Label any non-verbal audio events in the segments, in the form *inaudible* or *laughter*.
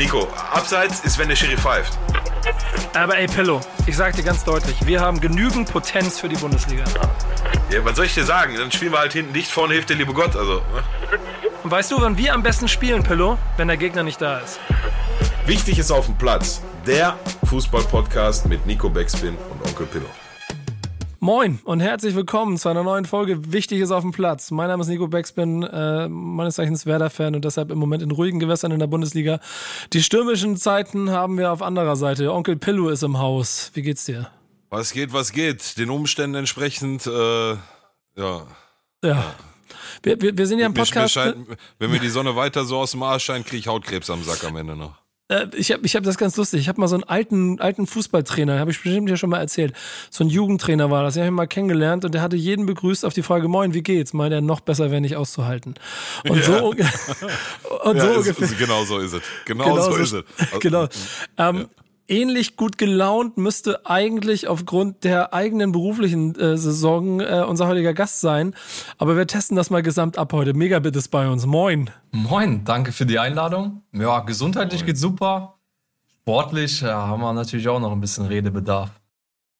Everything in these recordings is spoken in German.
Nico, abseits ist, wenn der Schiri pfeift. Aber ey, Pillow, ich sag dir ganz deutlich, wir haben genügend Potenz für die Bundesliga. Ja, was soll ich dir sagen? Dann spielen wir halt hinten dicht, vorne hilft der liebe Gott. Also, ne? Und weißt du, wann wir am besten spielen, Pillow? Wenn der Gegner nicht da ist. Wichtig ist auf dem Platz. Der Fußball-Podcast mit Nico Beckspin und Onkel Pillow. Moin und herzlich willkommen zu einer neuen Folge Wichtiges auf dem Platz. Mein Name ist Nico Beckspin, äh, meines Zeichens Werder-Fan und deshalb im Moment in ruhigen Gewässern in der Bundesliga. Die stürmischen Zeiten haben wir auf anderer Seite. Onkel Pillow ist im Haus. Wie geht's dir? Was geht, was geht? Den Umständen entsprechend, äh, ja. Ja. Wir, wir, wir sind ja im Mir- mir Podcast. scheint, wenn mir die Sonne weiter so aus dem Arsch scheint, kriege ich Hautkrebs am Sack am Ende noch. Äh, ich habe ich hab das ganz lustig. Ich habe mal so einen alten, alten Fußballtrainer, habe ich bestimmt ja schon mal erzählt. So ein Jugendtrainer war das. Den habe ich mal kennengelernt und der hatte jeden begrüßt auf die Frage, moin, wie geht's? Meint er, noch besser wäre nicht auszuhalten. Und so, *laughs* und Ja, so ist, ungefähr. ist, genau so ist es. Genau, Genau so so- ist es. Also, Genau. Ähm, Ähnlich gut gelaunt müsste eigentlich aufgrund der eigenen beruflichen äh, Saison äh, unser heutiger Gast sein. Aber wir testen das mal gesamt ab heute. Megabit ist bei uns. Moin. Moin, danke für die Einladung. Ja, gesundheitlich geht's super. Sportlich ja, haben wir natürlich auch noch ein bisschen Redebedarf.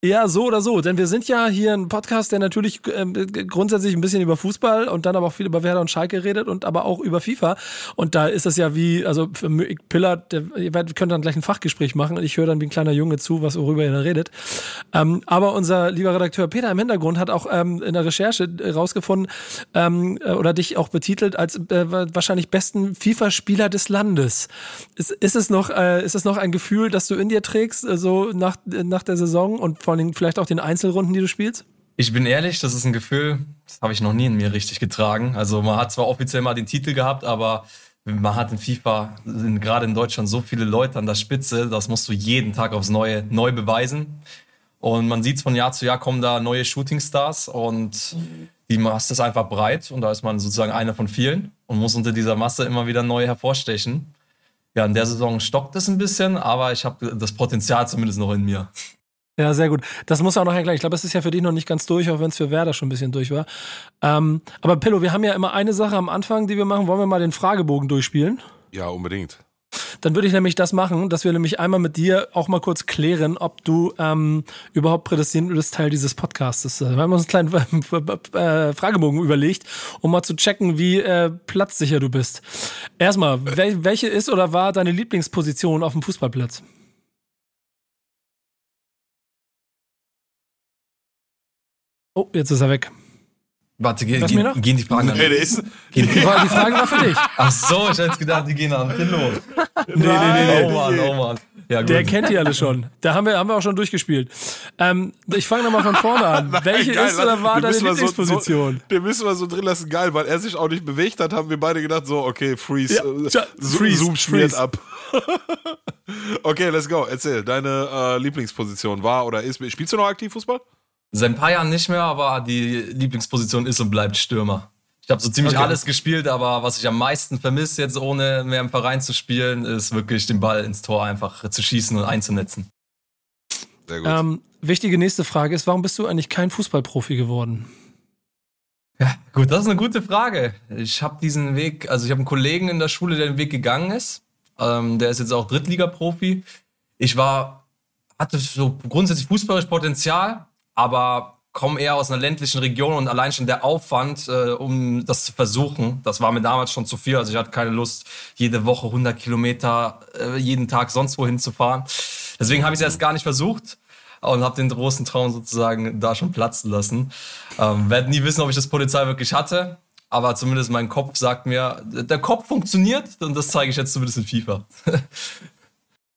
Ja, so oder so. Denn wir sind ja hier ein Podcast, der natürlich ähm, grundsätzlich ein bisschen über Fußball und dann aber auch viel über Werder und Schalke redet und aber auch über FIFA. Und da ist es ja wie, also Piller, ihr könnt dann gleich ein Fachgespräch machen und ich höre dann wie ein kleiner Junge zu, was worüber ihr da redet. Ähm, aber unser lieber Redakteur Peter im Hintergrund hat auch ähm, in der Recherche rausgefunden ähm, äh, oder dich auch betitelt als äh, wahrscheinlich besten FIFA-Spieler des Landes. Ist, ist, es noch, äh, ist es noch ein Gefühl, das du in dir trägst, äh, so nach, äh, nach der Saison und vor allem vielleicht auch den Einzelrunden, die du spielst? Ich bin ehrlich, das ist ein Gefühl, das habe ich noch nie in mir richtig getragen. Also man hat zwar offiziell mal den Titel gehabt, aber man hat in FIFA, gerade in Deutschland so viele Leute an der Spitze, das musst du jeden Tag aufs Neue neu beweisen. Und man sieht von Jahr zu Jahr kommen da neue Shootingstars und die Masse ist einfach breit und da ist man sozusagen einer von vielen und muss unter dieser Masse immer wieder neu hervorstechen. Ja, in der Saison stockt es ein bisschen, aber ich habe das Potenzial zumindest noch in mir. Ja, sehr gut. Das muss auch noch erklären. Ich glaube, es ist ja für dich noch nicht ganz durch, auch wenn es für Werder schon ein bisschen durch war. Ähm, aber Pillow, wir haben ja immer eine Sache am Anfang, die wir machen. Wollen wir mal den Fragebogen durchspielen? Ja, unbedingt. Dann würde ich nämlich das machen, dass wir nämlich einmal mit dir auch mal kurz klären, ob du ähm, überhaupt prädestiniert bist, Teil dieses Podcasts. Wir haben uns einen kleinen *laughs* äh, Fragebogen überlegt, um mal zu checken, wie äh, platzsicher du bist. Erstmal, wel welche ist oder war deine Lieblingsposition auf dem Fußballplatz? Oh, jetzt ist er weg. Warte, ge gehen, noch? gehen die Fragen an. Ey, der ist, Gehen die, Die Frage die Frage war für dich. ach so, ich hätte jetzt gedacht, die gehen an Pillow. *laughs* Nee, nee, nee, Oh Mann, oh Mann. Ja, gut. Der kennt die alle schon. Da haben wir, haben wir auch schon durchgespielt. Ähm, ich fange nochmal von vorne an. *laughs* Welche Geil, ist oder war den deine müssen wir Lieblingsposition? So, so, den müssen wir so drin lassen, geil, weil er sich auch nicht bewegt hat, haben wir beide gedacht, so, okay, freeze, Ja, äh, Zoom, freeze, Zoom schmiert freeze. ab. *laughs* okay, let's go, erzähl, deine äh, Lieblingsposition war oder ist, spielst du noch aktiv Fußball? Seit ein paar Jahren nicht mehr, aber die Lieblingsposition ist und bleibt Stürmer. Ich habe so ziemlich Okay. alles gespielt, aber was ich am meisten vermisse, jetzt ohne mehr im Verein zu spielen, ist wirklich den Ball ins Tor einfach zu schießen und einzunetzen. Sehr gut. Ähm, wichtige nächste Frage ist, warum bist du eigentlich kein Fußballprofi geworden? Ja, gut, das ist eine gute Frage. Ich habe diesen Weg, also ich habe einen Kollegen in der Schule, der den Weg gegangen ist. Ähm, der ist jetzt auch Drittliga-Profi. Ich war, hatte so grundsätzlich fußballisch Potenzial, aber komme eher aus einer ländlichen Region und allein schon der Aufwand, äh, um das zu versuchen, das war mir damals schon zu viel. Also ich hatte keine Lust, jede Woche 100 Kilometer, äh, jeden Tag sonst wohin zu fahren. Deswegen habe ich es erst gar nicht versucht und habe den großen Traum sozusagen da schon platzen lassen. Ähm, werde nie wissen, ob ich das Potenzial wirklich hatte, aber zumindest mein Kopf sagt mir, der Kopf funktioniert und das zeige ich jetzt zumindest in FIFA. *laughs*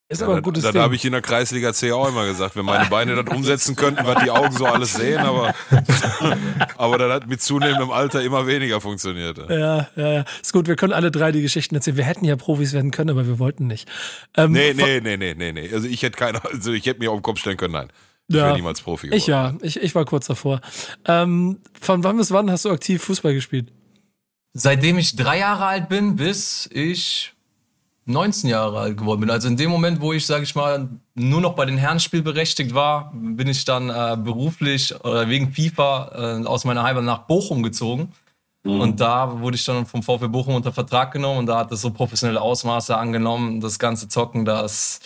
Ist Ja, aber ein da gutes da Ding. habe ich in der Kreisliga C auch immer gesagt, wenn meine Beine das umsetzen könnten, was die Augen so alles sehen, aber, *laughs* aber das hat mit zunehmendem Alter immer weniger funktioniert. ja, ja, ja. Ist gut, wir können alle drei die Geschichten erzählen. Wir hätten ja Profis werden können, aber wir wollten nicht. Ähm, Nee, nee, nee, nee, nee, nee. Also ich hätte keine, also ich hätte mir auf den Kopf stellen können, nein. Ich Ja. wäre niemals Profi geworden. Ich ja, ich, ich war kurz davor. Ähm, von wann bis wann hast du aktiv Fußball gespielt? Seitdem ich drei Jahre alt bin, bis ich 19 Jahre alt geworden bin. Also in dem Moment, wo ich, sage ich mal, nur noch bei den Herren spielberechtigt war, bin ich dann äh, beruflich oder wegen FIFA äh, aus meiner Heimat nach Bochum gezogen. Mhm. Und da wurde ich dann vom VfB Bochum unter Vertrag genommen und da hat es so professionelle Ausmaße angenommen, das ganze Zocken, dass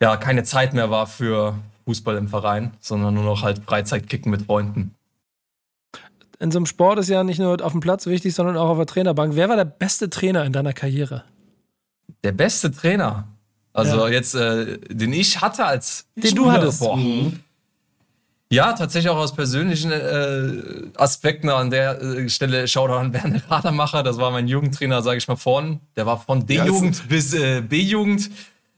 ja keine Zeit mehr war für Fußball im Verein, sondern nur noch halt Freizeitkicken mit Freunden. In so einem Sport ist ja nicht nur auf dem Platz wichtig, sondern auch auf der Trainerbank. Wer war der beste Trainer in deiner Karriere? Der beste Trainer? Also ja. jetzt, äh, den ich hatte als Den Spieler, du hattest. Boah. Mhm. Ja, tatsächlich auch aus persönlichen äh, Aspekten an der äh, Stelle Shoutout an Werner Rademacher. Das war mein Jugendtrainer, sage ich mal, von. Der war von D-Jugend ja, bis äh, B-Jugend.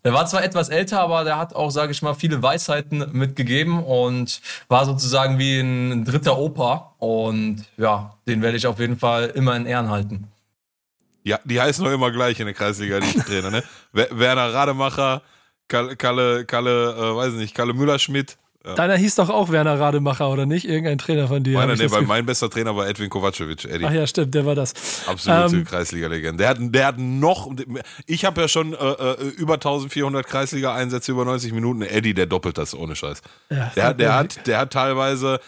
Der war zwar etwas älter, aber der hat auch, sage ich mal, viele Weisheiten mitgegeben und war sozusagen wie ein dritter Opa. Und ja, den werde ich auf jeden Fall immer in Ehren halten. Ja, die heißen doch immer gleich in der Kreisliga, die *laughs* Trainer, ne? Werner Rademacher, Kalle, Kalle, Kalle äh, weiß nicht, Kalle Müller-Schmidt. Ja. Deiner hieß doch auch Werner Rademacher, oder nicht? Irgendein Trainer von dir. Meiner, nee, weil mein bester Trainer war Edwin Kovacevic, Eddie. Ach ja, stimmt, der war das. Absolute ähm, Kreisliga-Legende. Der hat, der hat noch, ich habe ja schon äh, äh über 1400 Kreisliga-Einsätze über 90 Minuten. Eddie, der doppelt das ohne Scheiß. Ja, der, der, hat, der hat teilweise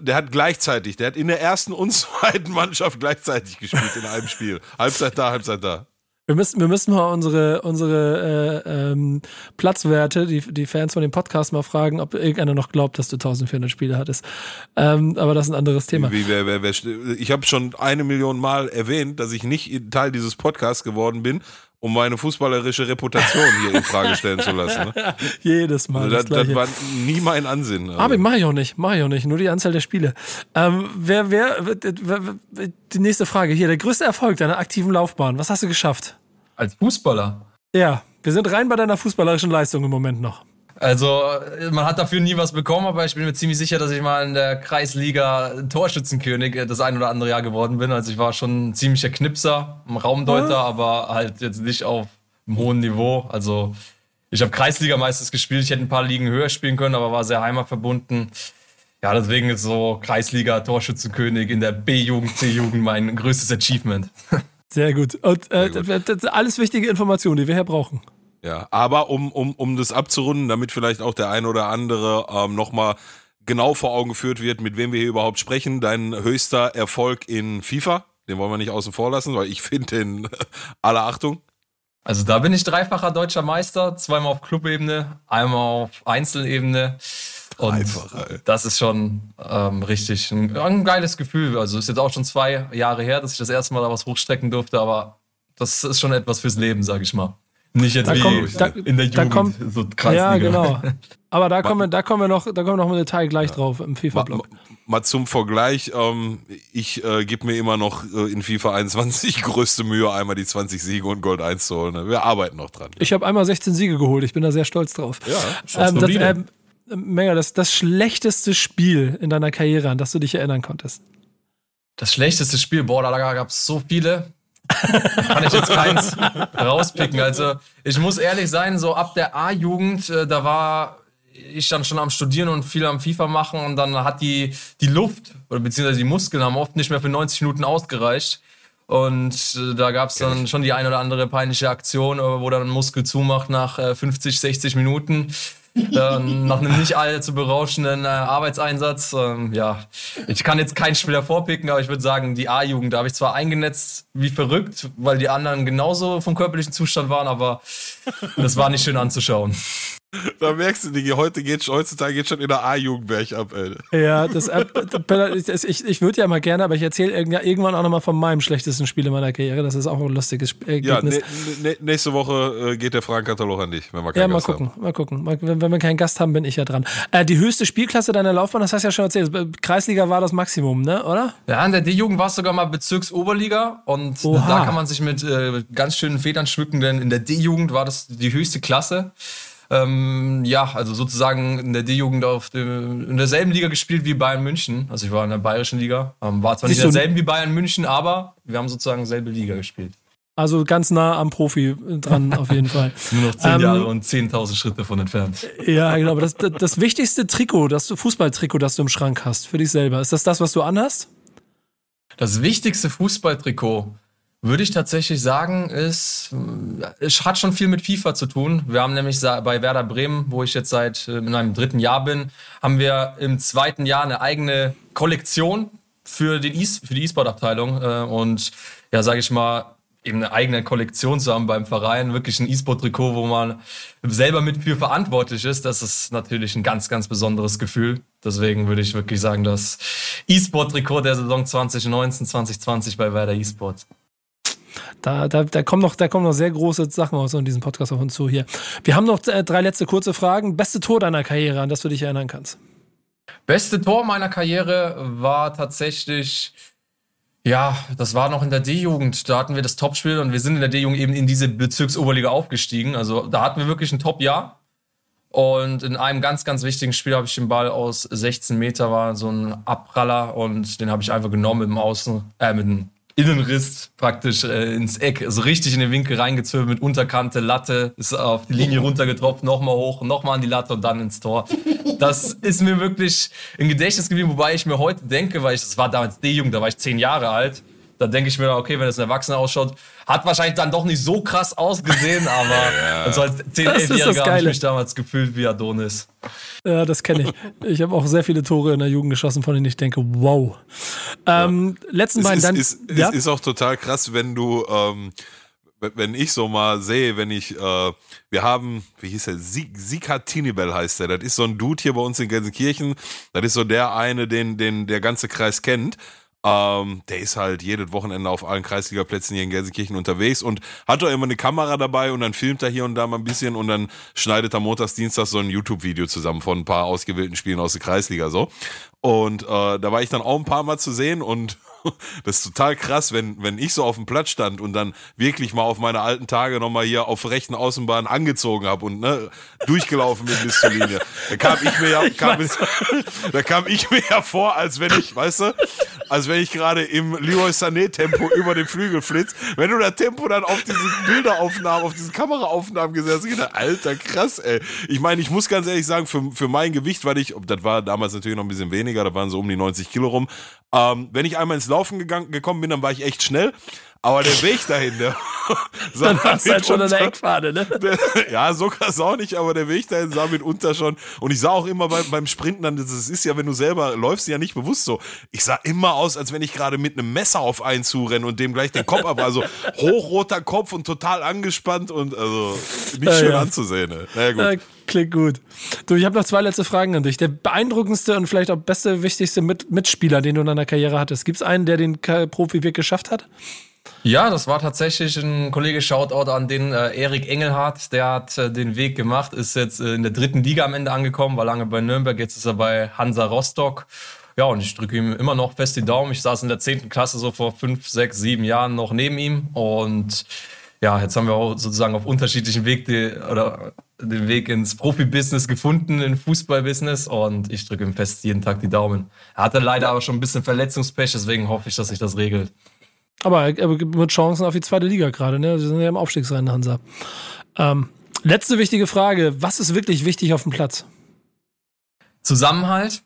der hat gleichzeitig, der hat in der ersten und *laughs* zweiten Mannschaft gleichzeitig gespielt in einem Spiel. Halbzeit da, Halbzeit da. Wir müssen, wir müssen mal unsere, unsere äh, ähm, Platzwerte, die, die Fans von dem Podcast mal fragen, ob irgendeiner noch glaubt, dass du 1400 Spiele hattest. Ähm, aber das ist ein anderes Thema. Wie, wer, wer, wer, ich habe schon eine Million Mal erwähnt, dass ich nicht Teil dieses Podcasts geworden bin, um meine fußballerische Reputation hier in Frage stellen zu lassen. Ne? *laughs* Jedes Mal. Das, das, das, war nie mein Ansinn. Also. Aber mache ich auch nicht, mache ich auch nicht. Nur die Anzahl der Spiele. Ähm, wer, wer, wer, die nächste Frage hier. Der größte Erfolg deiner aktiven Laufbahn. Was hast du geschafft? Als Fußballer? Ja, wir sind rein bei deiner fußballerischen Leistung im Moment noch. Also, man hat dafür nie was bekommen, aber ich bin mir ziemlich sicher, dass ich mal in der Kreisliga Torschützenkönig das ein oder andere Jahr geworden bin. Also, ich war schon ein ziemlicher Knipser, ein Raumdeuter, ah. aber halt jetzt nicht auf einem hohen Niveau. Also, ich habe Kreisliga meistens gespielt. Ich hätte ein paar Ligen höher spielen können, aber war sehr heimatverbunden. Ja, deswegen ist so Kreisliga Torschützenkönig in der B-Jugend, C-Jugend mein größtes Achievement. *laughs* Sehr gut. Und äh, Sehr gut. alles wichtige Informationen, die wir hier brauchen. Ja, aber um, um, um das abzurunden, damit vielleicht auch der ein oder andere ähm, nochmal genau vor Augen geführt wird, mit wem wir hier überhaupt sprechen. Dein höchster Erfolg in FIFA, den wollen wir nicht außen vor lassen, weil ich *laughs* finde den *laughs* aller Achtung. Also da bin ich dreifacher deutscher Meister, zweimal auf Clubebene, einmal auf Einzelebene. Und Dreifacher, das ist schon ähm, richtig ein, ein, geiles Gefühl. Also ist jetzt auch schon zwei Jahre her, dass ich das erste Mal da was hochstrecken durfte, aber das ist schon etwas fürs Leben, sag ich mal. Nicht jetzt da wie kommt, da, in der Jugend, kommt, so Ja, genau. Aber da kommen, wir, da kommen wir noch, da kommen wir noch im Detail gleich ja. drauf im FIFA-Blog. Mal, mal, zum Vergleich, ähm, ich äh, gebe mir immer noch äh, in FIFA 21 *laughs* größte Mühe, einmal die 20 Siege und Gold 1 zu holen. Wir arbeiten noch dran. Ich habe einmal 16 Siege geholt, ich bin da sehr stolz drauf. Ja, ähm, das, ähm, Mega, das, das schlechteste Spiel in deiner Karriere, an das du dich erinnern konntest. Das schlechteste Spiel, boah, da gab es so viele. Kann ich jetzt keins rauspicken. Also, ich muss ehrlich sein, so ab der A-Jugend, äh, da war ich dann schon am Studieren und viel am FIFA machen und dann hat die, die Luft oder beziehungsweise die Muskeln haben oft nicht mehr für 90 Minuten ausgereicht. Und äh, da gab es dann schon die ein oder andere peinliche Aktion, äh, wo dann ein Muskel zumacht nach 50, 60 Minuten *laughs* äh, nach einem nicht allzu berauschenden äh, Arbeitseinsatz. Ähm, ja, ich kann jetzt keinen Spieler vorpicken, aber ich würde sagen, die A-Jugend, da habe ich zwar eingenetzt wie verrückt, weil die anderen genauso vom körperlichen Zustand waren, aber das war nicht schön anzuschauen. *laughs* Da merkst du, Digi, heute geht, heutzutage geht schon in der A-Jugend ab, ey. Ja, das, äh, *laughs* ich, ich würde ja mal gerne, aber ich erzähle irgendwann auch nochmal von meinem schlechtesten Spiel in meiner Karriere. Das ist auch ein lustiges Ergebnis. Ja, ne, ne, nächste Woche äh, geht der Fragenkatalog an dich, wenn wir keinen ja, mal Gast gucken, haben. mal gucken. Wenn, wenn wir keinen Gast haben, bin ich ja dran. Äh, die höchste Spielklasse deiner Laufbahn, das hast du ja schon erzählt. Kreisliga war das Maximum, ne, oder? Ja, in der D-Jugend war es sogar mal Bezirksoberliga und Oha. da kann man sich mit äh, ganz schönen Federn schmücken, denn in der D-Jugend war das die höchste Klasse. Ähm, ja, also sozusagen in der D-Jugend auf dem, in derselben Liga gespielt wie Bayern München. Also ich war in der bayerischen Liga. Ähm, war zwar Siehst nicht in derselben wie Bayern München, aber wir haben sozusagen selbe Liga gespielt. Also ganz nah am Profi dran, auf jeden Fall. *laughs* Nur noch zehn ähm, Jahre und 10.000 Schritte von entfernt. Ja, genau. Aber das, das wichtigste Trikot, das du, Fußballtrikot, das du im Schrank hast, für dich selber, ist das das, was du anhast? Das wichtigste Fußballtrikot würde ich tatsächlich sagen, ist, es hat schon viel mit FIFA zu tun. Wir haben nämlich bei Werder Bremen, wo ich jetzt seit äh, in meinem dritten Jahr bin, haben wir im zweiten Jahr eine eigene Kollektion für, den e für die E-Sport-Abteilung äh, und ja, sage ich mal, eben eine eigene Kollektion zu haben beim Verein, wirklich ein E-Sport-Trikot, wo man selber mit für verantwortlich ist, das ist natürlich ein ganz, ganz besonderes Gefühl. Deswegen würde ich wirklich sagen, das E-Sport-Trikot der Saison 2019, 2020 bei Werder E-Sport. Da, da, da, kommen noch, da kommen noch sehr große Sachen aus in diesem Podcast auf uns zu hier. Wir haben noch äh, drei letzte kurze Fragen. Beste Tor deiner Karriere, an das du dich erinnern kannst? Beste Tor meiner Karriere war tatsächlich ja, das war noch in der D-Jugend. Da hatten wir das Topspiel und wir sind in der D-Jugend eben in diese Bezirksoberliga aufgestiegen. Also da hatten wir wirklich ein Top-Jahr. Und in einem ganz, ganz wichtigen Spiel habe ich den Ball aus 16 Meter, war so ein Abpraller und den habe ich einfach genommen mit dem Außen, äh, mit dem Innenriss praktisch äh, ins Eck, also richtig in den Winkel reingezwirbelt mit Unterkante, Latte, ist auf die Linie runtergetropft, nochmal hoch, nochmal an die Latte und dann ins Tor. Das ist mir wirklich im Gedächtnis geblieben, wobei ich mir heute denke, weil ich, das war damals D-Jugend, da war ich zehn Jahre alt, da denke ich mir, okay, wenn das ein Erwachsener ausschaut, hat wahrscheinlich dann doch nicht so krass ausgesehen, aber ja. also als 10, 11-Jähriger habe ich mich damals gefühlt wie Adonis. Ja, das kenne ich. Ich habe auch sehr viele Tore in der Jugend geschossen, von denen ich denke, wow. Ähm, ja. Letzten beiden ist, dann. Ist, ja? ist, ist auch total krass, wenn du. Ähm, wenn ich so mal sehe, wenn ich, äh, wir haben, wie hieß der, Sika Tinibel heißt der, das ist so ein Dude hier bei uns in Gelsenkirchen, das ist so der eine, den, den der ganze Kreis kennt ähm, der ist halt jedes Wochenende auf allen Kreisligaplätzen hier in Gelsenkirchen unterwegs und hat doch immer eine Kamera dabei und dann filmt er hier und da mal ein bisschen und dann schneidet er montags, dienstags so ein YouTube-Video zusammen von ein paar ausgewählten Spielen aus der Kreisliga so. Und äh, da war ich dann auch ein paar Mal zu sehen und *laughs* das ist total krass, wenn, wenn ich so auf dem Platz stand und dann wirklich mal auf meine alten Tage nochmal hier auf rechten Außenbahn angezogen habe und ne, durchgelaufen bin bis zur Linie. Da kam ich mir ja, kam, *laughs* da kam ich mir ja vor, als wenn ich, weißt du, als wenn ich gerade im Leroy Sané Tempo über den Flügel flitz. Wenn du das Tempo dann auf diese Bilderaufnahmen, auf diese Kameraaufnahmen gesehen hast, ich alter, krass, ey. Ich meine, ich muss ganz ehrlich sagen, für, für mein Gewicht, weil ich, das war damals natürlich noch ein bisschen weniger, da waren so um die 90 Kilo rum, ähm, wenn ich einmal ins Laufen gegangen, gekommen bin, dann war ich echt schnell. Aber der Weg dahin, der *laughs* sah dann warst halt schon an der Eckfahne, ne? Der, *laughs* ja, so krass auch nicht, aber der Weg dahin sah mitunter schon. Und ich sah auch immer beim, beim Sprinten dann, das ist ja, wenn du selber läufst, ja nicht bewusst so. Ich sah immer aus, als wenn ich gerade mit einem Messer auf einen zurenne und dem gleich den Kopf ab. Also hochroter Kopf und total angespannt und also nicht schön ja. anzusehen. Ne? Naja, gut. Ja, klingt gut. Du, ich habe noch zwei letzte Fragen an dich. Der beeindruckendste und vielleicht auch beste, wichtigste Mit Mitspieler, den du in deiner Karriere hattest. Gibt es einen, der den Profi-Weg geschafft hat? Ja, das war tatsächlich ein Kollege Shoutout an den äh, Erik Engelhardt. Der hat äh, den Weg gemacht, ist jetzt äh, in der dritten Liga am Ende angekommen, war lange bei Nürnberg, jetzt ist er bei Hansa Rostock. Ja, und ich drücke ihm immer noch fest die Daumen. Ich saß in der zehnten Klasse so vor fünf, sechs, sieben Jahren noch neben ihm und ja, jetzt haben wir auch sozusagen auf unterschiedlichen Weg die, oder den Weg ins Profibusiness gefunden, in Fußballbusiness und ich drücke ihm fest jeden Tag die Daumen. Er hatte leider aber schon ein bisschen Verletzungspech, deswegen hoffe ich, dass sich das regelt. Aber, aber mit Chancen auf die zweite Liga gerade, ne? Sie sind ja im Aufstiegsrennen, Hansa. Ähm, letzte wichtige Frage: Was ist wirklich wichtig auf dem Platz? Zusammenhalt,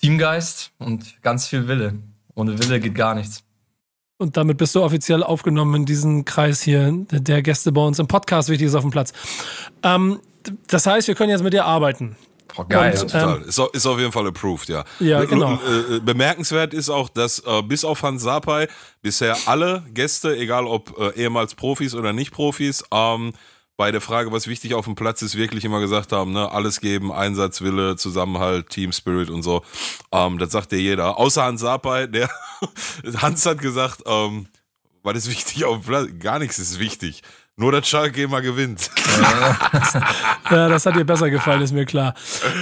Teamgeist und ganz viel Wille. Ohne Wille geht gar nichts. Und damit bist du offiziell aufgenommen in diesen Kreis hier der Gäste bei uns im Podcast. Wichtig ist auf dem Platz. Ähm, das heißt, wir können jetzt mit dir arbeiten. Oh, geil, und, ja, total. Ähm, ist, ist, auf jeden Fall approved, ja. Ja, genau. Äh, äh, bemerkenswert ist auch, dass äh, bis auf Hans Sapai bisher alle Gäste, egal ob äh, ehemals Profis oder nicht Profis, ähm, bei der Frage, was wichtig auf dem Platz ist, wirklich immer gesagt haben, ne, alles geben, Einsatzwille, Zusammenhalt, Team Spirit und so. Ähm, das sagt ja jeder. Außer Hans Sapai, der *laughs* Hans hat gesagt, ähm, was ist wichtig auf dem Platz? Gar nichts ist wichtig. Nur, dass Schalke immer gewinnt. *laughs* ja, das hat dir besser gefallen, ist mir klar.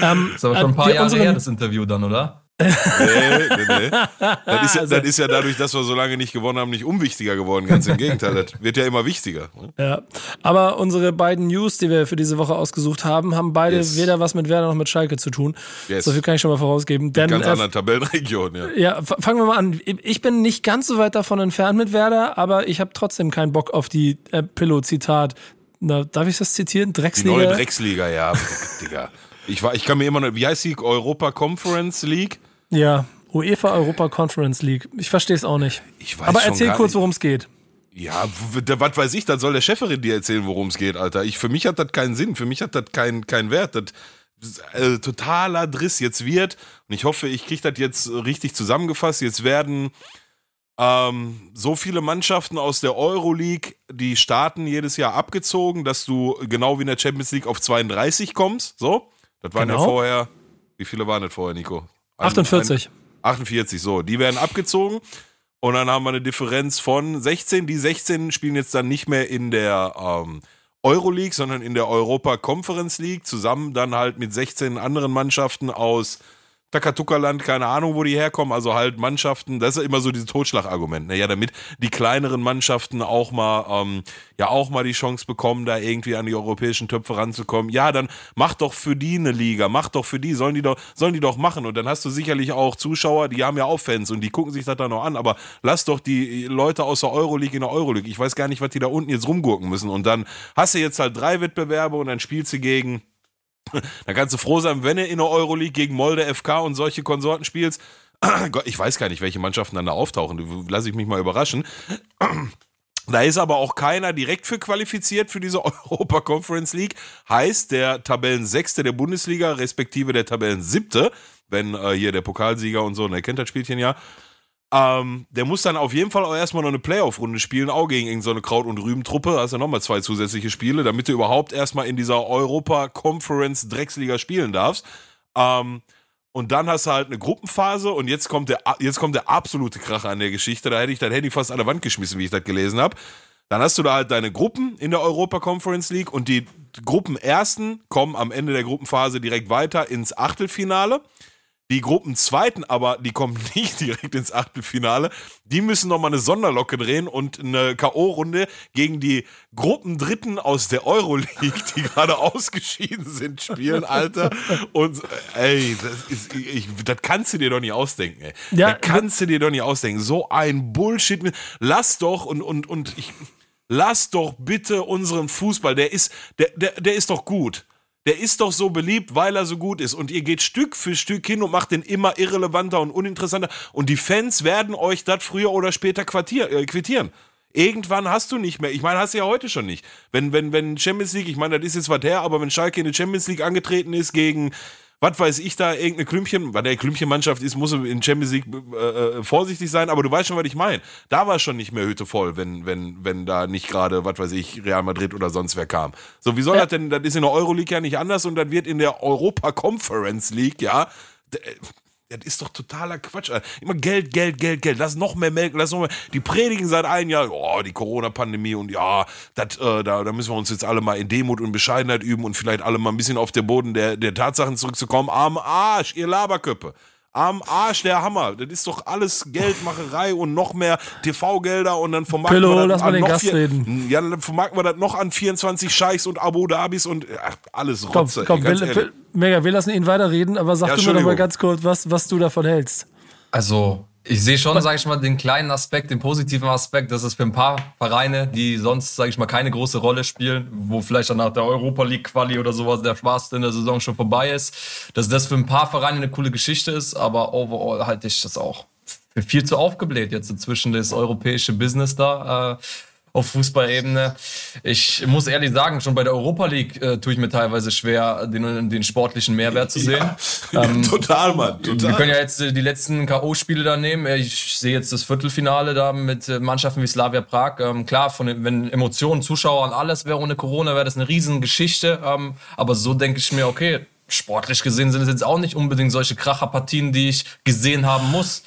Ähm, ist aber schon ein paar Jahre her, das Interview dann, oder? Nee, nee, nee. Das ist, ja, also, das ist ja dadurch, dass wir so lange nicht gewonnen haben, nicht unwichtiger geworden. Ganz im Gegenteil, das wird ja immer wichtiger. Ne? Ja, aber unsere beiden News, die wir für diese Woche ausgesucht haben, haben beide yes. weder was mit Werder noch mit Schalke zu tun. Yes. So viel kann ich schon mal vorausgeben. Denn, ganz äh, andere Tabellenregion, ja. Ja, fangen wir mal an. Ich bin nicht ganz so weit davon entfernt mit Werder, aber ich habe trotzdem keinen Bock auf die äh, Pillow-Zitat. darf ich das zitieren? Drecksliga? Die neue Drecksliga, ja. Digga. Ich, war, ich kann mir immer noch, wie heißt die Europa Conference League? Ja, UEFA Europa Conference League. Ich verstehe es auch nicht. Ich weiß Aber erzähl kurz, worum es geht. Ja, was weiß ich, dann soll der Chefin dir erzählen, worum es geht, Alter. Ich, für mich hat das keinen Sinn, für mich hat das keinen keinen Wert. Das, äh, totaler Driss jetzt wird, und ich hoffe, ich kriege das jetzt richtig zusammengefasst, jetzt werden ähm, so viele Mannschaften aus der Euroleague, die starten jedes Jahr abgezogen, dass du genau wie in der Champions League auf 32 kommst. So, das waren genau. ja vorher, wie viele waren das vorher, Nico? Ein, 48. Ein, 48, so, die werden abgezogen. Und dann haben wir eine Differenz von 16. Die 16 spielen jetzt dann nicht mehr in der ähm, Euroleague, sondern in der Europa Conference League, zusammen dann halt mit 16 anderen Mannschaften aus Takatuka-Land, keine Ahnung, wo die herkommen, also halt Mannschaften, das ist ja immer so dieses Totschlagargument, ne? damit die kleineren Mannschaften auch mal, ähm, ja, auch mal die Chance bekommen, da irgendwie an die europäischen Töpfe ranzukommen. Ja, dann mach doch für die eine Liga, mach doch für die, sollen die doch, sollen die doch machen. Und dann hast du sicherlich auch Zuschauer, die haben ja auch Fans und die gucken sich das dann noch an, aber lass doch die Leute aus der Euroleague in der Euroleague. Ich weiß gar nicht, was die da unten jetzt rumgurken müssen. Und dann hast du jetzt halt drei Wettbewerbe und dann spielst du gegen da kannst du froh sein, wenn du in der Euroleague gegen Molde FK und solche Konsorten spielst. *clears throat* Ich weiß gar nicht, welche Mannschaften dann da auftauchen. Lass ich mich mal überraschen. *clears throat* Da ist aber auch keiner direkt für qualifiziert für diese *laughs* Europa Conference League. Heißt, der Tabellensechste der Bundesliga, respektive der Tabellensiebte, wenn äh, hier der Pokalsieger und so, und er kennt das Spielchen ja, ähm, der muss dann auf jeden Fall auch erstmal noch eine Playoff-Runde spielen, auch gegen irgendeine Kraut- und Rüben-Truppe. Da hast du nochmal zwei zusätzliche Spiele, damit du überhaupt erstmal in dieser Europa-Conference-Drecksliga spielen darfst. Ähm, und dann hast du halt eine Gruppenphase und jetzt kommt der, jetzt kommt der absolute Kracher an der Geschichte. Da hätte ich dein Handy fast an der Wand geschmissen, wie ich das gelesen habe. Dann hast du da halt deine Gruppen in der Europa Conference League und die Gruppenersten kommen am Ende der Gruppenphase direkt weiter ins Achtelfinale. Die Gruppenzweiten aber, die kommen *laughs* nicht direkt ins Achtelfinale. Die müssen nochmal eine Sonderlocke drehen und eine K.O.-Runde gegen die Gruppendritten aus der Euroleague, die *laughs* gerade ausgeschieden sind, spielen, Alter. Und ey, das, ist, ich, das kannst du dir doch nicht ausdenken, ey. Ja, das kannst du dir doch nicht ausdenken. So ein Bullshit. Lass doch und, und, und ich. Lass doch bitte unseren Fußball, der ist, der, der, der ist doch gut der ist doch so beliebt, weil er so gut ist. Und ihr geht Stück für Stück hin und macht den immer irrelevanter und uninteressanter. Und die Fans werden euch das früher oder später quartier, äh, quittieren. Irgendwann hast du nicht mehr. Ich meine, hast du ja heute schon nicht. Wenn, wenn, wenn Champions League, ich meine, das ist jetzt was her, aber wenn Schalke in der Champions League angetreten ist gegen was weiß ich da, irgendeine Klümpchen, weil der Klümpchenmannschaft ist, muss in Champions League äh, äh, vorsichtig sein, aber du weißt schon, was ich meine. Da war schon nicht mehr Hütte voll, wenn, wenn, wenn da nicht gerade, was weiß ich, Real Madrid oder sonst wer kam. So, wie soll ja. das denn, das ist in der Euroleague ja nicht anders und das wird in der Europa Conference League, ja, das ist doch totaler Quatsch. Immer Geld, Geld, Geld, Geld. Lass noch mehr Melk, lass noch mehr. Die predigen seit einem Jahr, oh, die Corona-Pandemie und ja, dat, äh, da, da müssen wir uns jetzt alle mal in Demut und Bescheidenheit üben und vielleicht alle mal ein bisschen auf den Boden der, der Tatsachen zurückzukommen. Am Arsch, ihr Laberköppe. Am Arsch der Hammer. Das ist doch alles Geldmacherei und noch mehr TV-Gelder und dann vermarkten Pillow, wir das den noch Gast vier, reden. Ja, dann vermarkten wir das noch an 24 Scheichs und Abu Dhabis und ach, alles Rotze. Komm, komm ey, wir, Mega, wir lassen ihn weiterreden, aber sag ja, du mir doch mal ganz kurz, was, was du davon hältst. Also, ich sehe schon, sage ich mal, den kleinen Aspekt, den positiven Aspekt, dass es für ein paar Vereine, die sonst, sage ich mal, keine große Rolle spielen, wo vielleicht dann nach der Europa League Quali oder sowas der Spaß in der Saison schon vorbei ist, dass das für ein paar Vereine eine coole Geschichte ist, aber overall halte ich das auch für viel zu aufgebläht jetzt inzwischen das europäische Business da. Äh, auf Fußballebene. Ich muss ehrlich sagen, schon bei der Europa League äh, tue ich mir teilweise schwer, den, den sportlichen Mehrwert zu sehen. *laughs* Ja, ähm, total, Mann. Total. Wir können ja jetzt äh, die letzten K.O.-Spiele da nehmen. Ich sehe jetzt das Viertelfinale da mit äh, Mannschaften wie Slavia Prag. Ähm, klar, von wenn Emotionen, Zuschauer und alles wäre ohne Corona, wäre das eine Riesengeschichte. Ähm, aber so denke ich mir, okay, sportlich gesehen sind es jetzt auch nicht unbedingt solche Kracherpartien, die ich gesehen haben muss.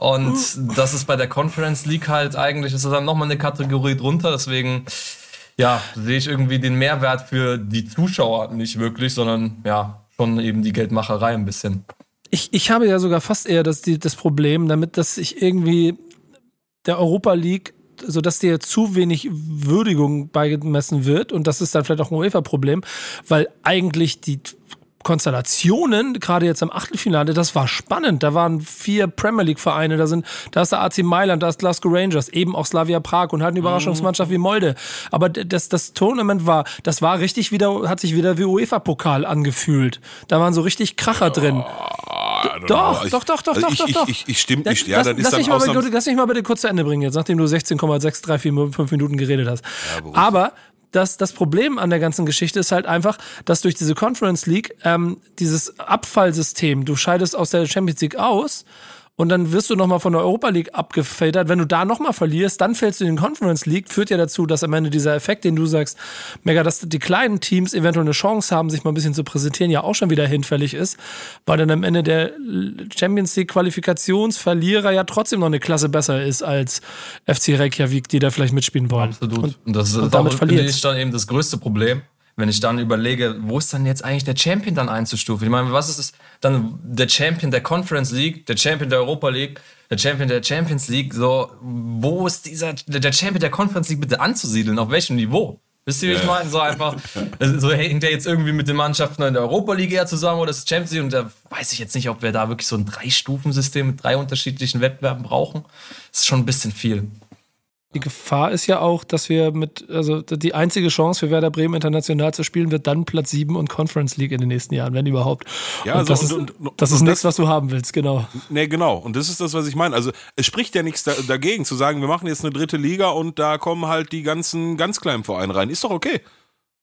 Und das ist bei der Conference League halt eigentlich, ist das dann nochmal eine Kategorie drunter. Deswegen, ja, sehe ich irgendwie den Mehrwert für die Zuschauer nicht wirklich, sondern ja, schon eben die Geldmacherei ein bisschen. Ich, ich habe ja sogar fast eher das, die, das Problem damit, dass ich irgendwie der Europa League so dass dir zu wenig Würdigung beigemessen wird und das ist dann vielleicht auch ein UEFA-Problem, weil eigentlich die Konstellationen, gerade jetzt im Achtelfinale, das war spannend. Da waren vier Premier League-Vereine, da sind, da ist der AC Mailand, da ist Glasgow Rangers, eben auch Slavia Prag und halt eine Überraschungsmannschaft wie Molde. Aber das, das Tournament war, das war richtig wieder, hat sich wieder wie UEFA-Pokal angefühlt. Da waren so richtig Kracher drin. Doch, doch, doch, doch, also doch, ich, doch, doch. Ich, ich, stimme nicht. Ja, dann lass, ist mich dann mal bitte, lass mich mal bitte kurz zu Ende bringen jetzt, nachdem du 16,634 Minuten geredet hast. Aber dass das Problem an der ganzen Geschichte ist halt einfach, dass durch diese Conference League ähm, dieses Abfallsystem, du scheidest aus der Champions League aus und dann wirst du nochmal von der Europa League abgefedert. Wenn du da nochmal verlierst, dann fällst du in den Conference League, führt ja dazu, dass am Ende dieser Effekt, den du sagst, mega, dass die kleinen Teams eventuell eine Chance haben, sich mal ein bisschen zu präsentieren, ja auch schon wieder hinfällig ist, weil dann am Ende der Champions League Qualifikationsverlierer ja trotzdem noch eine Klasse besser ist als FC Reykjavik, die da vielleicht mitspielen wollen. Absolut. Und, und das ist und damit verliert. dann eben das größte Problem wenn ich dann überlege, wo ist dann jetzt eigentlich der Champion dann einzustufen? Ich meine, was ist es dann der Champion der Conference League, der Champion der Europa League, der Champion der Champions League? So, wo ist dieser der Champion der Conference League bitte anzusiedeln? Auf welchem Niveau? Wisst ihr, wie ich meine? So einfach, so hängt der jetzt irgendwie mit den Mannschaften in der Europa League eher zusammen oder ist es Champions League? Und da weiß ich jetzt nicht, ob wir da wirklich so ein Drei-Stufen-System mit drei unterschiedlichen Wettbewerben brauchen. Das ist schon ein bisschen viel. Die Gefahr ist ja auch, dass wir mit, also die einzige Chance für Werder Bremen international zu spielen, wird dann Platz 7 und Conference League in den nächsten Jahren, wenn überhaupt. Ja, und also, das, und, ist, und, das ist nichts, was du haben willst, genau. Nee, genau. Und das ist das, was ich meine. Also es spricht ja nichts da, dagegen, zu sagen, wir machen jetzt eine dritte Liga und da kommen halt die ganzen ganz kleinen Vereine rein. Ist doch okay.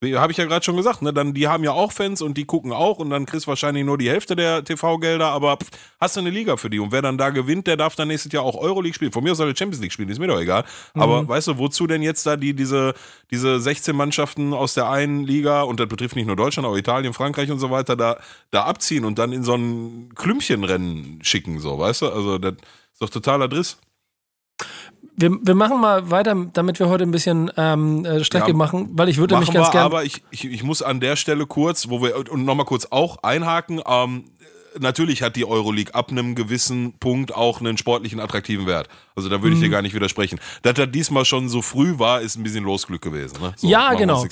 Habe ich ja gerade schon gesagt, ne? Dann, die haben ja auch Fans und die gucken auch und dann kriegst du wahrscheinlich nur die Hälfte der TV-Gelder, aber pff, hast du eine Liga für die und wer dann da gewinnt, der darf dann nächstes Jahr auch Euroleague spielen. Von mir aus soll er Champions League spielen, ist mir doch egal. Mhm. Aber weißt du, wozu denn jetzt da die, diese, diese 16 Mannschaften aus der einen Liga und das betrifft nicht nur Deutschland, auch Italien, Frankreich und so weiter, da, da abziehen und dann in so ein Klümpchenrennen schicken, so, weißt du? Also, das ist doch totaler Driss. Wir, wir machen mal weiter, damit wir heute ein bisschen ähm, äh, Strecke ja, machen, weil ich würde mich ganz gerne. Aber ich, ich, ich muss an der Stelle kurz, wo wir und nochmal kurz auch einhaken. Ähm, natürlich hat die Euroleague ab einem gewissen Punkt auch einen sportlichen attraktiven Wert. Also da würde ich dir mhm. gar nicht widersprechen. Dass er diesmal schon so früh war, ist ein bisschen Losglück gewesen. Ne? So, ja, genau.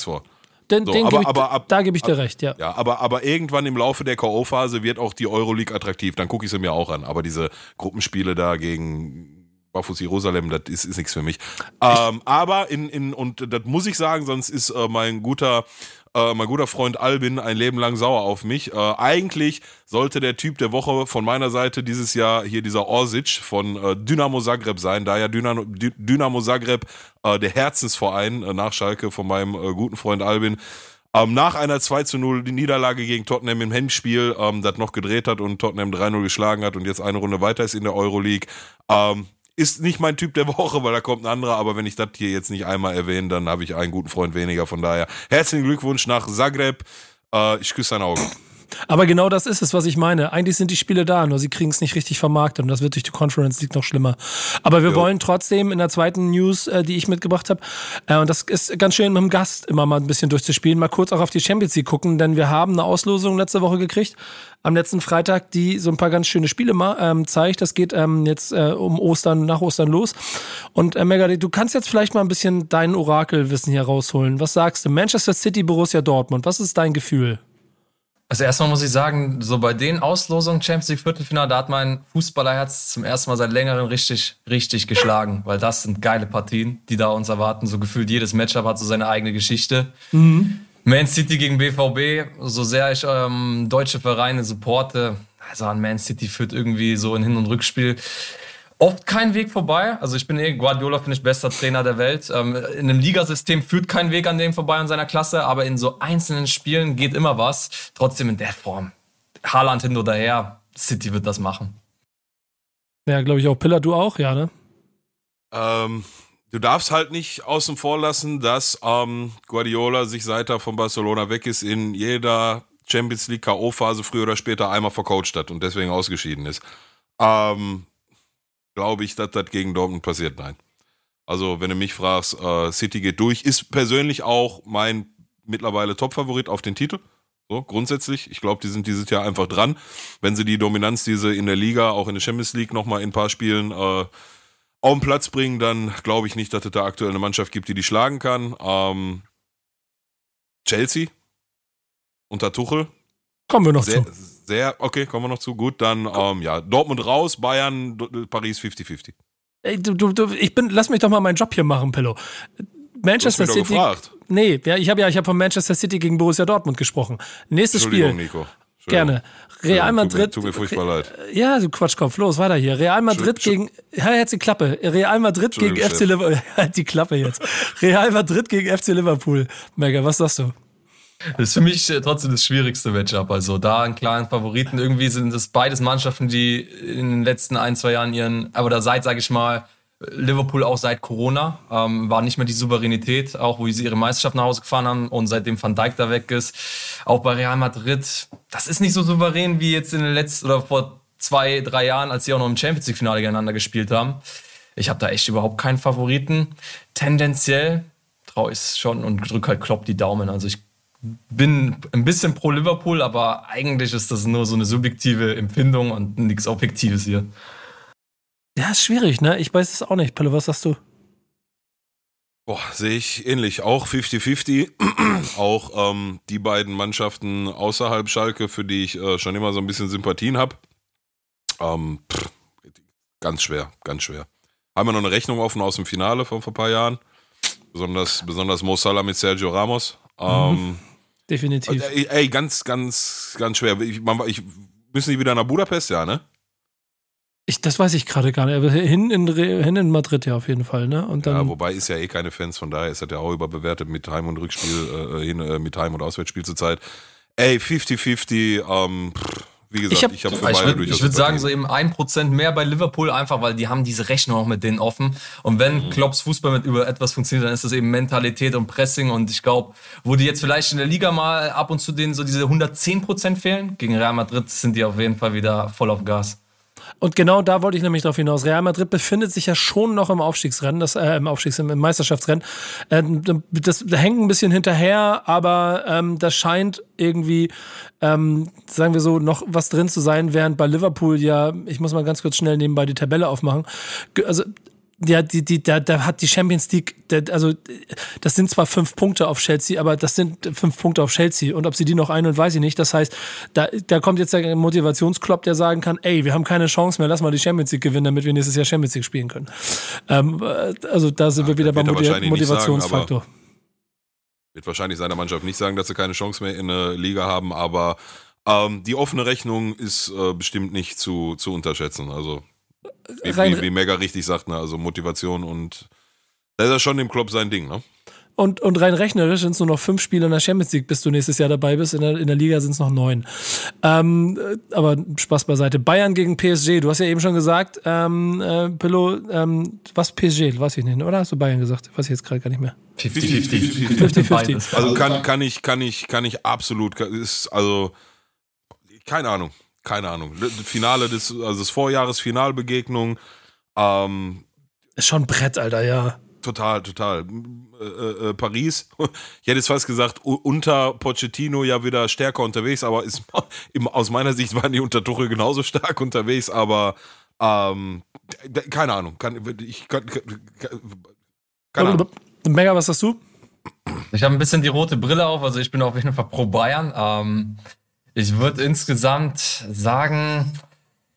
Den, so, den aber, ich, aber ab, da gebe ich dir ab, recht, ja. Ja, aber, aber irgendwann im Laufe der K.O.-Phase wird auch die Euroleague attraktiv. Dann gucke ich sie mir auch an. Aber diese Gruppenspiele da gegen Barfuß Jerusalem, das ist, ist nichts für mich. Ähm, aber in, in, und das muss ich sagen, sonst ist äh, mein guter äh, mein guter Freund Albin ein Leben lang sauer auf mich. Äh, eigentlich sollte der Typ der Woche von meiner Seite dieses Jahr hier dieser Orsic von äh, Dynamo Zagreb sein, da ja Dynamo, Dynamo Zagreb äh, der Herzensverein nach Schalke von meinem guten Freund Albin ähm, nach einer 2 zu 0 Niederlage gegen Tottenham im Hinspiel, ähm, das noch gedreht hat und Tottenham 3-0 geschlagen hat und jetzt eine Runde weiter ist in der Euroleague. Ähm, ist nicht mein Typ der Woche, weil da kommt ein anderer, aber wenn ich das hier jetzt nicht einmal erwähne, dann habe ich einen guten Freund weniger. Von daher herzlichen Glückwunsch nach Zagreb. Äh, ich küsse dein Auge. Aber genau das ist es, was ich meine. Eigentlich sind die Spiele da, nur sie kriegen es nicht richtig vermarktet und das wird durch die Conference League noch schlimmer. Aber wir jo. wollen trotzdem in der zweiten News, äh, die ich mitgebracht habe, äh, und das ist ganz schön mit dem Gast immer mal ein bisschen durchzuspielen, mal kurz auch auf die Champions League gucken, denn wir haben eine Auslosung letzte Woche gekriegt, am letzten Freitag, die so ein paar ganz schöne Spiele mal, ähm, zeigt. Das geht ähm, jetzt äh, um Ostern, nach Ostern los. Und äh, Megadi, du kannst jetzt vielleicht mal ein bisschen dein Orakelwissen hier rausholen. Was sagst du? Manchester City, Borussia Dortmund. Was ist dein Gefühl? Also erstmal muss ich sagen, so bei den Auslosungen Champions League Viertelfinale, da hat mein Fußballerherz zum ersten Mal seit längerem richtig, richtig geschlagen, weil das sind geile Partien, die da uns erwarten. So gefühlt jedes Matchup hat so seine eigene Geschichte. Mhm. Man City gegen BVB, so sehr ich ähm, deutsche Vereine supporte, also an Man City führt irgendwie so ein Hin- und Rückspiel oft kein Weg vorbei. Also ich bin eh, Guardiola finde ich bester Trainer der Welt. Ähm, in einem Ligasystem führt kein Weg an dem vorbei an seiner Klasse, aber in so einzelnen Spielen geht immer was. Trotzdem in der Form. Haaland hin oder her, City wird das machen. Ja, glaube ich auch. Piller, du auch, ja, ne? Ähm, du darfst halt nicht außen vor lassen, dass ähm, Guardiola sich seit er von Barcelona weg ist, in jeder Champions League K.O.-Phase früher oder später einmal vercoacht hat und deswegen ausgeschieden ist. Ähm, glaube ich, dass das gegen Dortmund passiert. Nein. Also, wenn du mich fragst, äh, City geht durch, ist persönlich auch mein mittlerweile Top-Favorit auf den Titel. So, grundsätzlich. Ich glaube, die sind dieses Jahr einfach dran. Wenn sie die Dominanz, die sie in der Liga, auch in der Champions League nochmal in ein paar Spielen äh, auf den Platz bringen, dann glaube ich nicht, dass es da aktuell eine Mannschaft gibt, die die schlagen kann. Ähm, Chelsea unter Tuchel. Kommen wir noch sehr, zu. Sehr, okay, kommen wir noch zu. Gut, dann, ähm, ja, Dortmund raus, Bayern, Paris 50-50. Ey, du, du, du, ich bin, lass mich doch mal meinen Job hier machen, Pillow. Manchester du hast mich City. Gefragt. Nee, ja, ich habe ja, ich habe von Manchester City gegen Borussia Dortmund gesprochen. Nächstes Spiel. Nico. Gerne. Real Madrid. Tut mir, tut mir furchtbar leid. Ja, du Quatschkopf. Los, weiter hier. Real Madrid gegen. Ja, jetzt die Klappe. Real Madrid gegen FC Liverpool. *laughs* Halt die Klappe jetzt. Real Madrid gegen FC Liverpool. Mega, was sagst du? Das ist für mich äh, trotzdem das schwierigste Matchup. Also da einen klaren Favoriten. Irgendwie sind es beides Mannschaften, die in den letzten ein, zwei Jahren ihren, aber da seit, sage ich mal, Liverpool auch seit Corona ähm, war nicht mehr die Souveränität, auch wo sie ihre Meisterschaft nach Hause gefahren haben und seitdem Van Dijk da weg ist. Auch bei Real Madrid, das ist nicht so souverän wie jetzt in den letzten oder vor zwei, drei Jahren, als sie auch noch im Champions League Finale gegeneinander gespielt haben. Ich habe da echt überhaupt keinen Favoriten. Tendenziell traue ich es schon und drücke halt Klopp die Daumen. Also ich bin ein bisschen pro Liverpool, aber eigentlich ist das nur so eine subjektive Empfindung und nichts Objektives hier. Ja, ist schwierig, ne? Ich weiß es auch nicht. Pelle, was sagst du? Boah, sehe ich ähnlich. Auch 50-50. *clears throat* auch ähm, die beiden Mannschaften außerhalb Schalke, für die ich äh, schon immer so ein bisschen Sympathien habe. Ähm, ganz schwer, ganz schwer. Haben wir noch eine Rechnung offen aus dem Finale von vor ein paar Jahren. Besonders, besonders Mo Salah mit Sergio Ramos. Ähm, mhm. Definitiv. Ey, ey, ganz, ganz, ganz schwer. Ich, man, ich, müssen die wieder nach Budapest, ja, ne? Ich, das weiß ich gerade gar nicht, aber hin in, hin in Madrid ja auf jeden Fall, ne? Und dann, ja, wobei ist ja eh keine Fans, von daher ist das ja auch überbewertet mit Heim- und Rückspiel, äh, hin, äh, mit Heim- und Auswärtsspiel zur Zeit. Ey, 50-50, ähm, wie gesagt, ich habe hab für beide Ich würde sagen, so eben ein Prozent mehr bei Liverpool, einfach weil die haben diese Rechnung auch mit denen offen. Und wenn mhm. Klopps Fußball mit über etwas funktioniert, dann ist das eben Mentalität und Pressing. Und ich glaube, wo die jetzt vielleicht in der Liga mal ab und zu denen so diese 110 Prozent fehlen, gegen Real Madrid sind die auf jeden Fall wieder voll auf Gas. Und genau da wollte ich nämlich darauf hinaus. Real Madrid befindet sich ja schon noch im Aufstiegsrennen, das, äh, im Aufstiegs-, im Meisterschaftsrennen. Äh, das, hängt ein bisschen hinterher, aber ähm, das scheint irgendwie, ähm, sagen wir so, noch was drin zu sein, während bei Liverpool ja, ich muss mal ganz kurz schnell nebenbei die Tabelle aufmachen. Also ja, die, die, da, da hat die Champions League, also das sind zwar fünf Punkte auf Chelsea, aber das sind fünf Punkte auf Chelsea. Und ob sie die noch einholen, weiß ich nicht. Das heißt, da, da kommt jetzt der Motivationsklopp, der sagen kann, ey, wir haben keine Chance mehr, lass mal die Champions League gewinnen, damit wir nächstes Jahr Champions League spielen können. Ähm, also da sind ja, wir wieder beim Motiv Motivationsfaktor. Sagen, wird wahrscheinlich seiner Mannschaft nicht sagen, dass sie keine Chance mehr in der Liga haben, aber ähm, die offene Rechnung ist äh, bestimmt nicht zu, zu unterschätzen. Also wie, wie, wie Mega richtig sagt, ne? also Motivation und da ist ja schon dem Club sein Ding, ne? Und, und rein rechnerisch sind es nur noch fünf Spiele in der Champions League, bis du nächstes Jahr dabei bist. In der, in der Liga sind es noch neun. Ähm, aber Spaß beiseite. Bayern gegen PSG. Du hast ja eben schon gesagt, ähm, äh, Pillow, ähm, was PSG, weiß ich nicht, oder? Hast du Bayern gesagt? Weiß ich jetzt gerade gar nicht mehr. 50-50. Also kann, kann ich, kann ich, kann ich absolut, ist, also, keine Ahnung keine Ahnung, Finale des, also des Vorjahresfinalbegegnung. Ähm, ist schon ein Brett, Alter, ja. Total, total. Äh, äh, Paris, *laughs* ich hätte jetzt fast gesagt, unter Pochettino ja wieder stärker unterwegs, aber ist, *laughs* aus meiner Sicht waren die unter Tuchel genauso stark unterwegs, aber ähm, keine Ahnung. Kann, ich, kann, keine Ahnung. Mega, was hast du? Ich habe ein bisschen die rote Brille auf, also ich bin auf jeden Fall pro Bayern. Ähm, ich würde insgesamt sagen,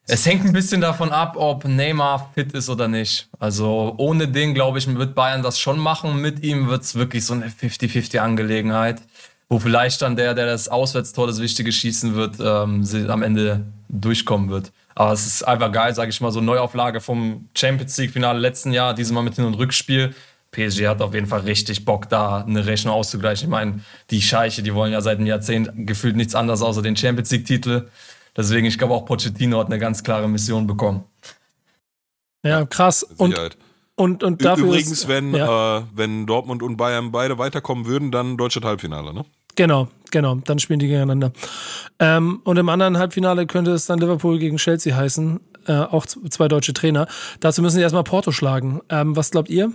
es hängt ein bisschen davon ab, ob Neymar fit ist oder nicht. Also ohne den, glaube ich, wird Bayern das schon machen. Mit ihm wird es wirklich so eine 50-50-Angelegenheit, wo vielleicht dann der, der das Auswärtstor, das Wichtige schießen wird, ähm, am Ende durchkommen wird. Aber es ist einfach geil, sage ich mal, so Neuauflage vom Champions League-Finale letzten Jahr, dieses Mal mit Hin- und Rückspiel. PSG hat auf jeden Fall richtig Bock, da eine Rechnung auszugleichen. Ich meine, die Scheiche, die wollen ja seit einem Jahrzehnt gefühlt nichts anderes außer den Champions League-Titel. Deswegen, ich glaube auch Pochettino hat eine ganz klare Mission bekommen. Ja, krass. Und, und, und dafür Übrigens, ist, wenn, ja. äh, wenn Dortmund und Bayern beide weiterkommen würden, dann deutsche Halbfinale, ne? Genau, genau. Dann spielen die gegeneinander. Ähm, und im anderen Halbfinale könnte es dann Liverpool gegen Chelsea heißen. Äh, auch zwei deutsche Trainer. Dazu müssen sie erstmal Porto schlagen. Ähm, was glaubt ihr?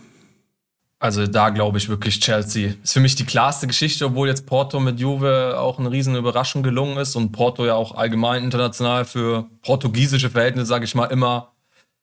Also da glaube ich wirklich Chelsea. Ist für mich die klarste Geschichte, obwohl jetzt Porto mit Juve auch eine riesen Überraschung gelungen ist und Porto ja auch allgemein international für portugiesische Verhältnisse, sage ich mal, immer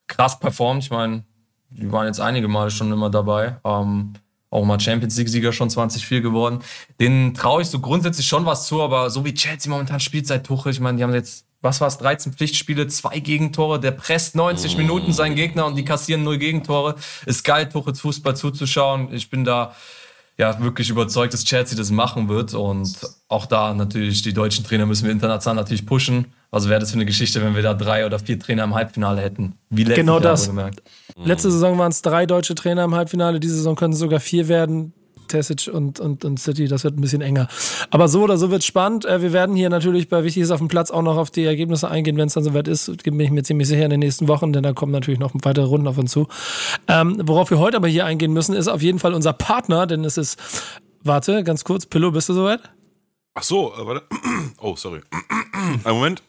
krass performt. Ich meine, die waren jetzt einige Male schon immer dabei. Ähm, auch mal Champions League-Sieger schon 2004 geworden. Den traue ich so grundsätzlich schon was zu, aber so wie Chelsea momentan spielt seit Tuchel, ich meine, die haben jetzt was war es, 13 Pflichtspiele, zwei Gegentore, der presst 90 Minuten oh. seinen Gegner und die kassieren null Gegentore. Ist geil, Tuchels Fußball zuzuschauen. Ich bin da ja wirklich überzeugt, dass Chelsea das machen wird. Und auch da natürlich die deutschen Trainer müssen wir international natürlich pushen. Also wäre das für eine Geschichte, wenn wir da drei oder vier Trainer im Halbfinale hätten. Wie letztes genau Jahr das. gemerkt. Letzte Saison waren es drei deutsche Trainer im Halbfinale. Diese Saison können es sogar vier werden. Tessic und, und, und City, das wird ein bisschen enger. Aber so oder so wird es spannend. Äh, wir werden hier natürlich bei Wichtiges auf dem Platz auch noch auf die Ergebnisse eingehen, wenn es dann soweit ist. Bin ich mir ziemlich sicher in den nächsten Wochen, denn da kommen natürlich noch weitere Runden auf uns zu. Ähm, worauf wir heute aber hier eingehen müssen, ist auf jeden Fall unser Partner, denn es ist, warte, ganz kurz, Pillow, bist du soweit? Ach so, äh, warte. *clears throat* Oh, sorry. *clears throat* Ein Moment.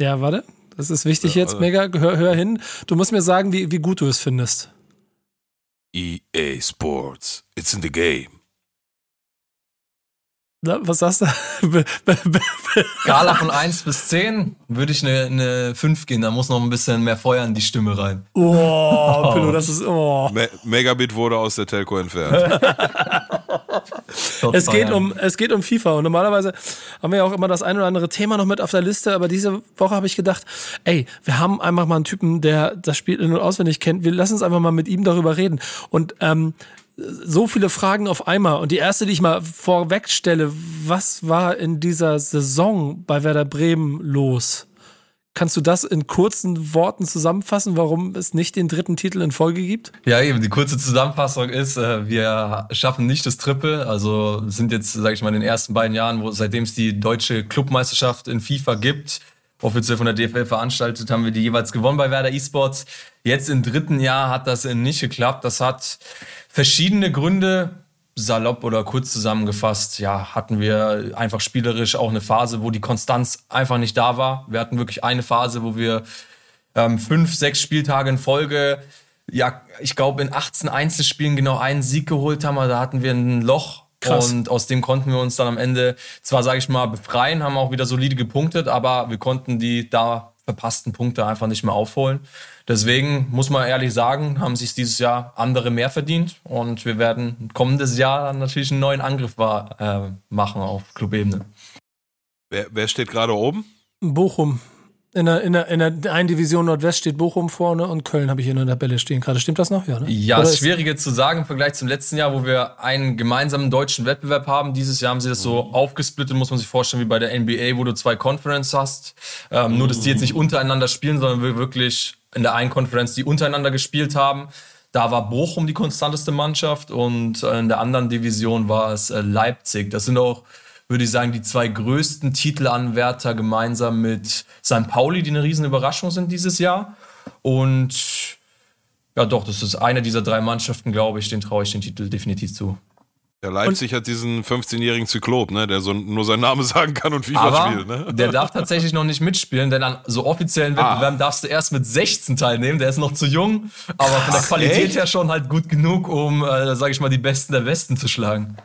Ja, warte. Das ist wichtig ja, jetzt, mega. Hör, hör hin. Du musst mir sagen, wie, wie gut du es findest. EA Sports. It's in the game. Na, was sagst du? *laughs* Skala von 1 bis 10 würde ich eine, eine 5 gehen. Da muss noch ein bisschen mehr Feuer in die Stimme rein. Oh, Pillow, das ist. Oh. Me Megabit wurde aus der Telco entfernt. *laughs* es, geht um, es geht um FIFA und normalerweise haben wir ja auch immer das ein oder andere Thema noch mit auf der Liste, aber diese Woche habe ich gedacht, ey, wir haben einfach mal einen Typen, der das Spiel in- und auswendig kennt. Wir lassen uns einfach mal mit ihm darüber reden. Und ähm, so viele Fragen auf einmal. Und die erste, die ich mal vorweg stelle, was war in dieser Saison bei Werder Bremen los? Kannst du das in kurzen Worten zusammenfassen, warum es nicht den dritten Titel in Folge gibt? Ja, eben. Die kurze Zusammenfassung ist, äh, wir schaffen nicht das Triple. Also sind jetzt, sage ich mal, in den ersten beiden Jahren, wo seitdem es die deutsche Clubmeisterschaft in FIFA gibt, offiziell von der DFL veranstaltet, haben wir die jeweils gewonnen bei Werder eSports. Jetzt im dritten Jahr hat das nicht geklappt. Das hat verschiedene Gründe. Salopp oder kurz zusammengefasst, ja, hatten wir einfach spielerisch auch eine Phase, wo die Konstanz einfach nicht da war. Wir hatten wirklich eine Phase, wo wir ähm, fünf, sechs Spieltage in Folge, ja, ich glaube in 18 Einzelspielen genau einen Sieg geholt haben. Da hatten wir ein Loch Krass. Und aus dem konnten wir uns dann am Ende zwar, sage ich mal, befreien, haben auch wieder solide gepunktet, aber wir konnten die da verpassten Punkte einfach nicht mehr aufholen. Deswegen muss man ehrlich sagen, haben sich dieses Jahr andere mehr verdient und wir werden kommendes Jahr dann natürlich einen neuen Angriff äh, machen auf Clubebene. Wer, wer steht gerade oben? Bochum. In der, in, der, in der einen Division Nordwest steht Bochum vorne und Köln habe ich hier in der Tabelle stehen. Gerade stimmt das noch? Ja, ne? ja ist schwieriger zu sagen im Vergleich zum letzten Jahr, wo wir einen gemeinsamen deutschen Wettbewerb haben. Dieses Jahr haben sie das so mhm. aufgesplittet, muss man sich vorstellen, wie bei der NBA, wo du zwei Conference hast. Ähm. Nur, dass die jetzt nicht untereinander spielen, sondern wir wirklich in der einen Konferenz, die untereinander gespielt haben. Da war Bochum die konstanteste Mannschaft und in der anderen Division war es äh, Leipzig. Das sind auch würde ich sagen, die zwei größten Titelanwärter gemeinsam mit St. Pauli, die eine riesen Überraschung sind dieses Jahr. Und ja, doch, das ist eine dieser drei Mannschaften, glaube ich, den traue ich den Titel definitiv zu. Der Leipzig und hat diesen 15-jährigen Zyklop, ne, der so nur seinen Namen *laughs* sagen kann und FIFA spielt. Ne? *laughs* Der darf tatsächlich noch nicht mitspielen, denn an so offiziellen ah. Wettbewerben ah. darfst du erst mit 16 teilnehmen. Der ist noch zu jung, aber Krass, von der Qualität echt? her schon halt gut genug, um, äh, sage ich mal, die Besten der Westen zu schlagen.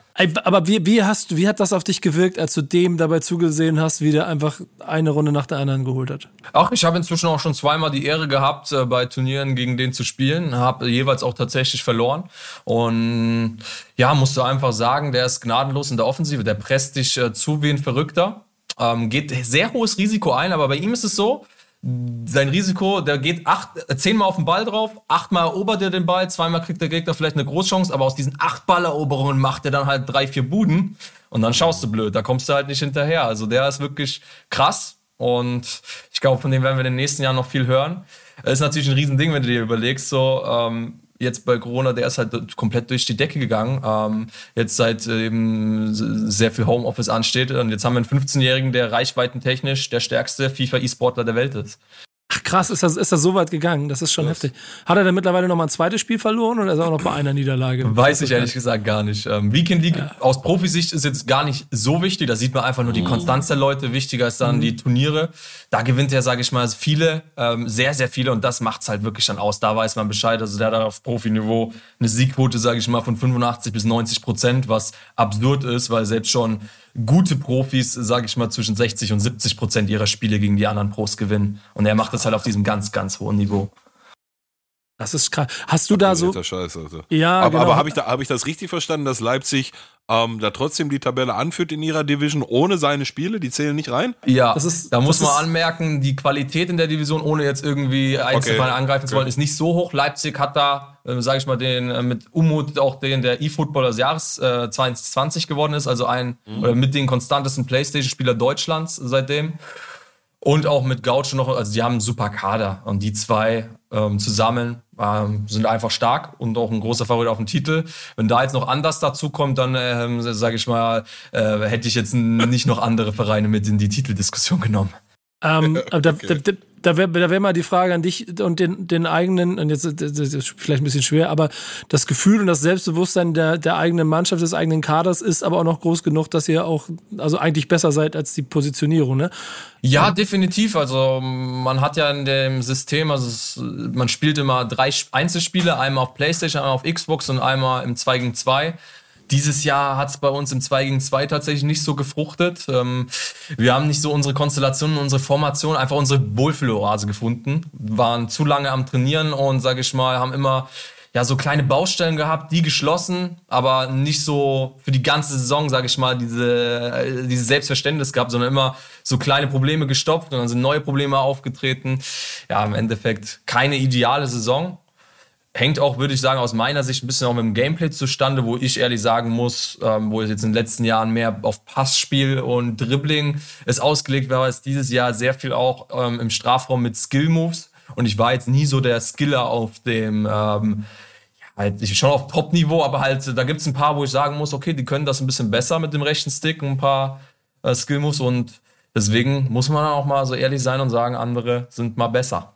Aber wie, wie, hast, wie hat das auf dich gewirkt, als du dem dabei zugesehen hast, wie der einfach eine Runde nach der anderen geholt hat? Ach, ich habe inzwischen auch schon zweimal die Ehre gehabt, äh, bei Turnieren gegen den zu spielen. Habe jeweils auch tatsächlich verloren. Und ja, musst du einfach sagen, der ist gnadenlos in der Offensive. Der presst dich äh, zu wie ein Verrückter. Ähm, geht sehr hohes Risiko ein, aber bei ihm ist es so, sein Risiko, der geht acht, zehnmal auf den Ball drauf, achtmal erobert er den Ball, zweimal kriegt der Gegner vielleicht eine Großchance, aber aus diesen acht Balleroberungen macht er dann halt drei, vier Buden und dann schaust du blöd, da kommst du halt nicht hinterher. Also der ist wirklich krass und ich glaube, von dem werden wir in den nächsten Jahren noch viel hören. Das ist natürlich ein Riesending, wenn du dir überlegst, so, ähm, jetzt bei Corona, der ist halt komplett durch die Decke gegangen. Ähm, jetzt seit äh, eben sehr viel Homeoffice ansteht. Und jetzt haben wir einen 15-Jährigen, der reichweitentechnisch der stärkste FIFA-E-Sportler der Welt ist. Ach krass, ist das, ist das so weit gegangen? Das ist schon das heftig. Hat er denn mittlerweile noch mal ein zweites Spiel verloren oder ist er auch noch bei einer Niederlage? Weiß ich ehrlich gesagt gar nicht. Ähm, Weekend League ja. aus Profisicht ist jetzt gar nicht so wichtig. Da sieht man einfach nur die mhm. Konstanz der Leute. Wichtiger ist dann mhm. die Turniere. Da gewinnt er, sage ich mal, viele, ähm, sehr, sehr viele und das macht es halt wirklich dann aus. Da weiß man Bescheid. Also der hat auf Profiniveau eine Siegquote, sage ich mal, von 85 bis 90 Prozent, was absurd ist, weil selbst schon gute Profis, sage ich mal, zwischen 60 und 70 Prozent ihrer Spiele gegen die anderen Pros gewinnen. Und er macht das halt auf diesem ganz, ganz hohen Niveau. Das ist krass. Hast du da so. Scheiß, also. Ja, aber, genau. aber habe ich, da, hab ich das richtig verstanden, dass Leipzig ähm, da trotzdem die Tabelle anführt in ihrer Division ohne seine Spiele? Die zählen nicht rein? Ja, Das ist- da muss man anmerken, die Qualität in der Division, ohne jetzt irgendwie Einzelfall Okay. angreifen zu Okay. wollen, ist nicht so hoch. Leipzig hat da, äh, sage ich mal, den äh, mit Umut auch den der E-Footballer des Jahres äh, 2020 geworden ist, also ein oder mit den konstantesten PlayStation-Spieler Deutschlands seitdem. Und auch mit Gaucho noch, also die haben einen super Kader und die zwei ähm, zusammen ähm, sind einfach stark und auch ein großer Favorit auf den Titel. Wenn da jetzt noch anders dazu kommt, dann ähm, sage ich mal, äh, hätte ich jetzt nicht noch andere Vereine mit in die Titeldiskussion genommen. Ähm, *laughs* aber da da, da, wäre da wär mal die Frage an dich und den, den eigenen, und jetzt das ist vielleicht ein bisschen schwer, aber das Gefühl und das Selbstbewusstsein der, der eigenen Mannschaft, des eigenen Kaders ist aber auch noch groß genug, dass ihr auch, also eigentlich besser seid als die Positionierung, ne? Ja, definitiv. Also man hat ja in dem System, also es, man spielt immer drei Sp- Einzelspiele, einmal auf Playstation, einmal auf Xbox und einmal im 2 gegen 2. Dieses Jahr hat es bei uns im 2 gegen 2 tatsächlich nicht so gefruchtet. Ähm, wir haben nicht so unsere Konstellation, unsere Formation, einfach unsere Wohlfühloase gefunden. Waren zu lange am Trainieren und, sage ich mal, haben immer ja, so kleine Baustellen gehabt, die geschlossen, aber nicht so für die ganze Saison, sage ich mal, diese, äh, dieses Selbstverständnis gehabt, sondern immer so kleine Probleme gestopft und dann sind neue Probleme aufgetreten. Ja, im Endeffekt keine ideale Saison. Hängt auch, würde ich sagen, aus meiner Sicht ein bisschen auch mit dem Gameplay zustande, wo ich ehrlich sagen muss, ähm, wo es jetzt in den letzten Jahren mehr auf Passspiel und Dribbling es ausgelegt war, ist dieses Jahr sehr viel auch ähm, im Strafraum mit Skill-Moves. Und ich war jetzt nie so der Skiller auf dem, ähm, ja, halt, ich schon auf Top-Niveau, aber halt, da gibt es ein paar, wo ich sagen muss, okay, die können das ein bisschen besser mit dem rechten Stick, ein paar äh, Skill-Moves und deswegen muss man auch mal so ehrlich sein und sagen, andere sind mal besser.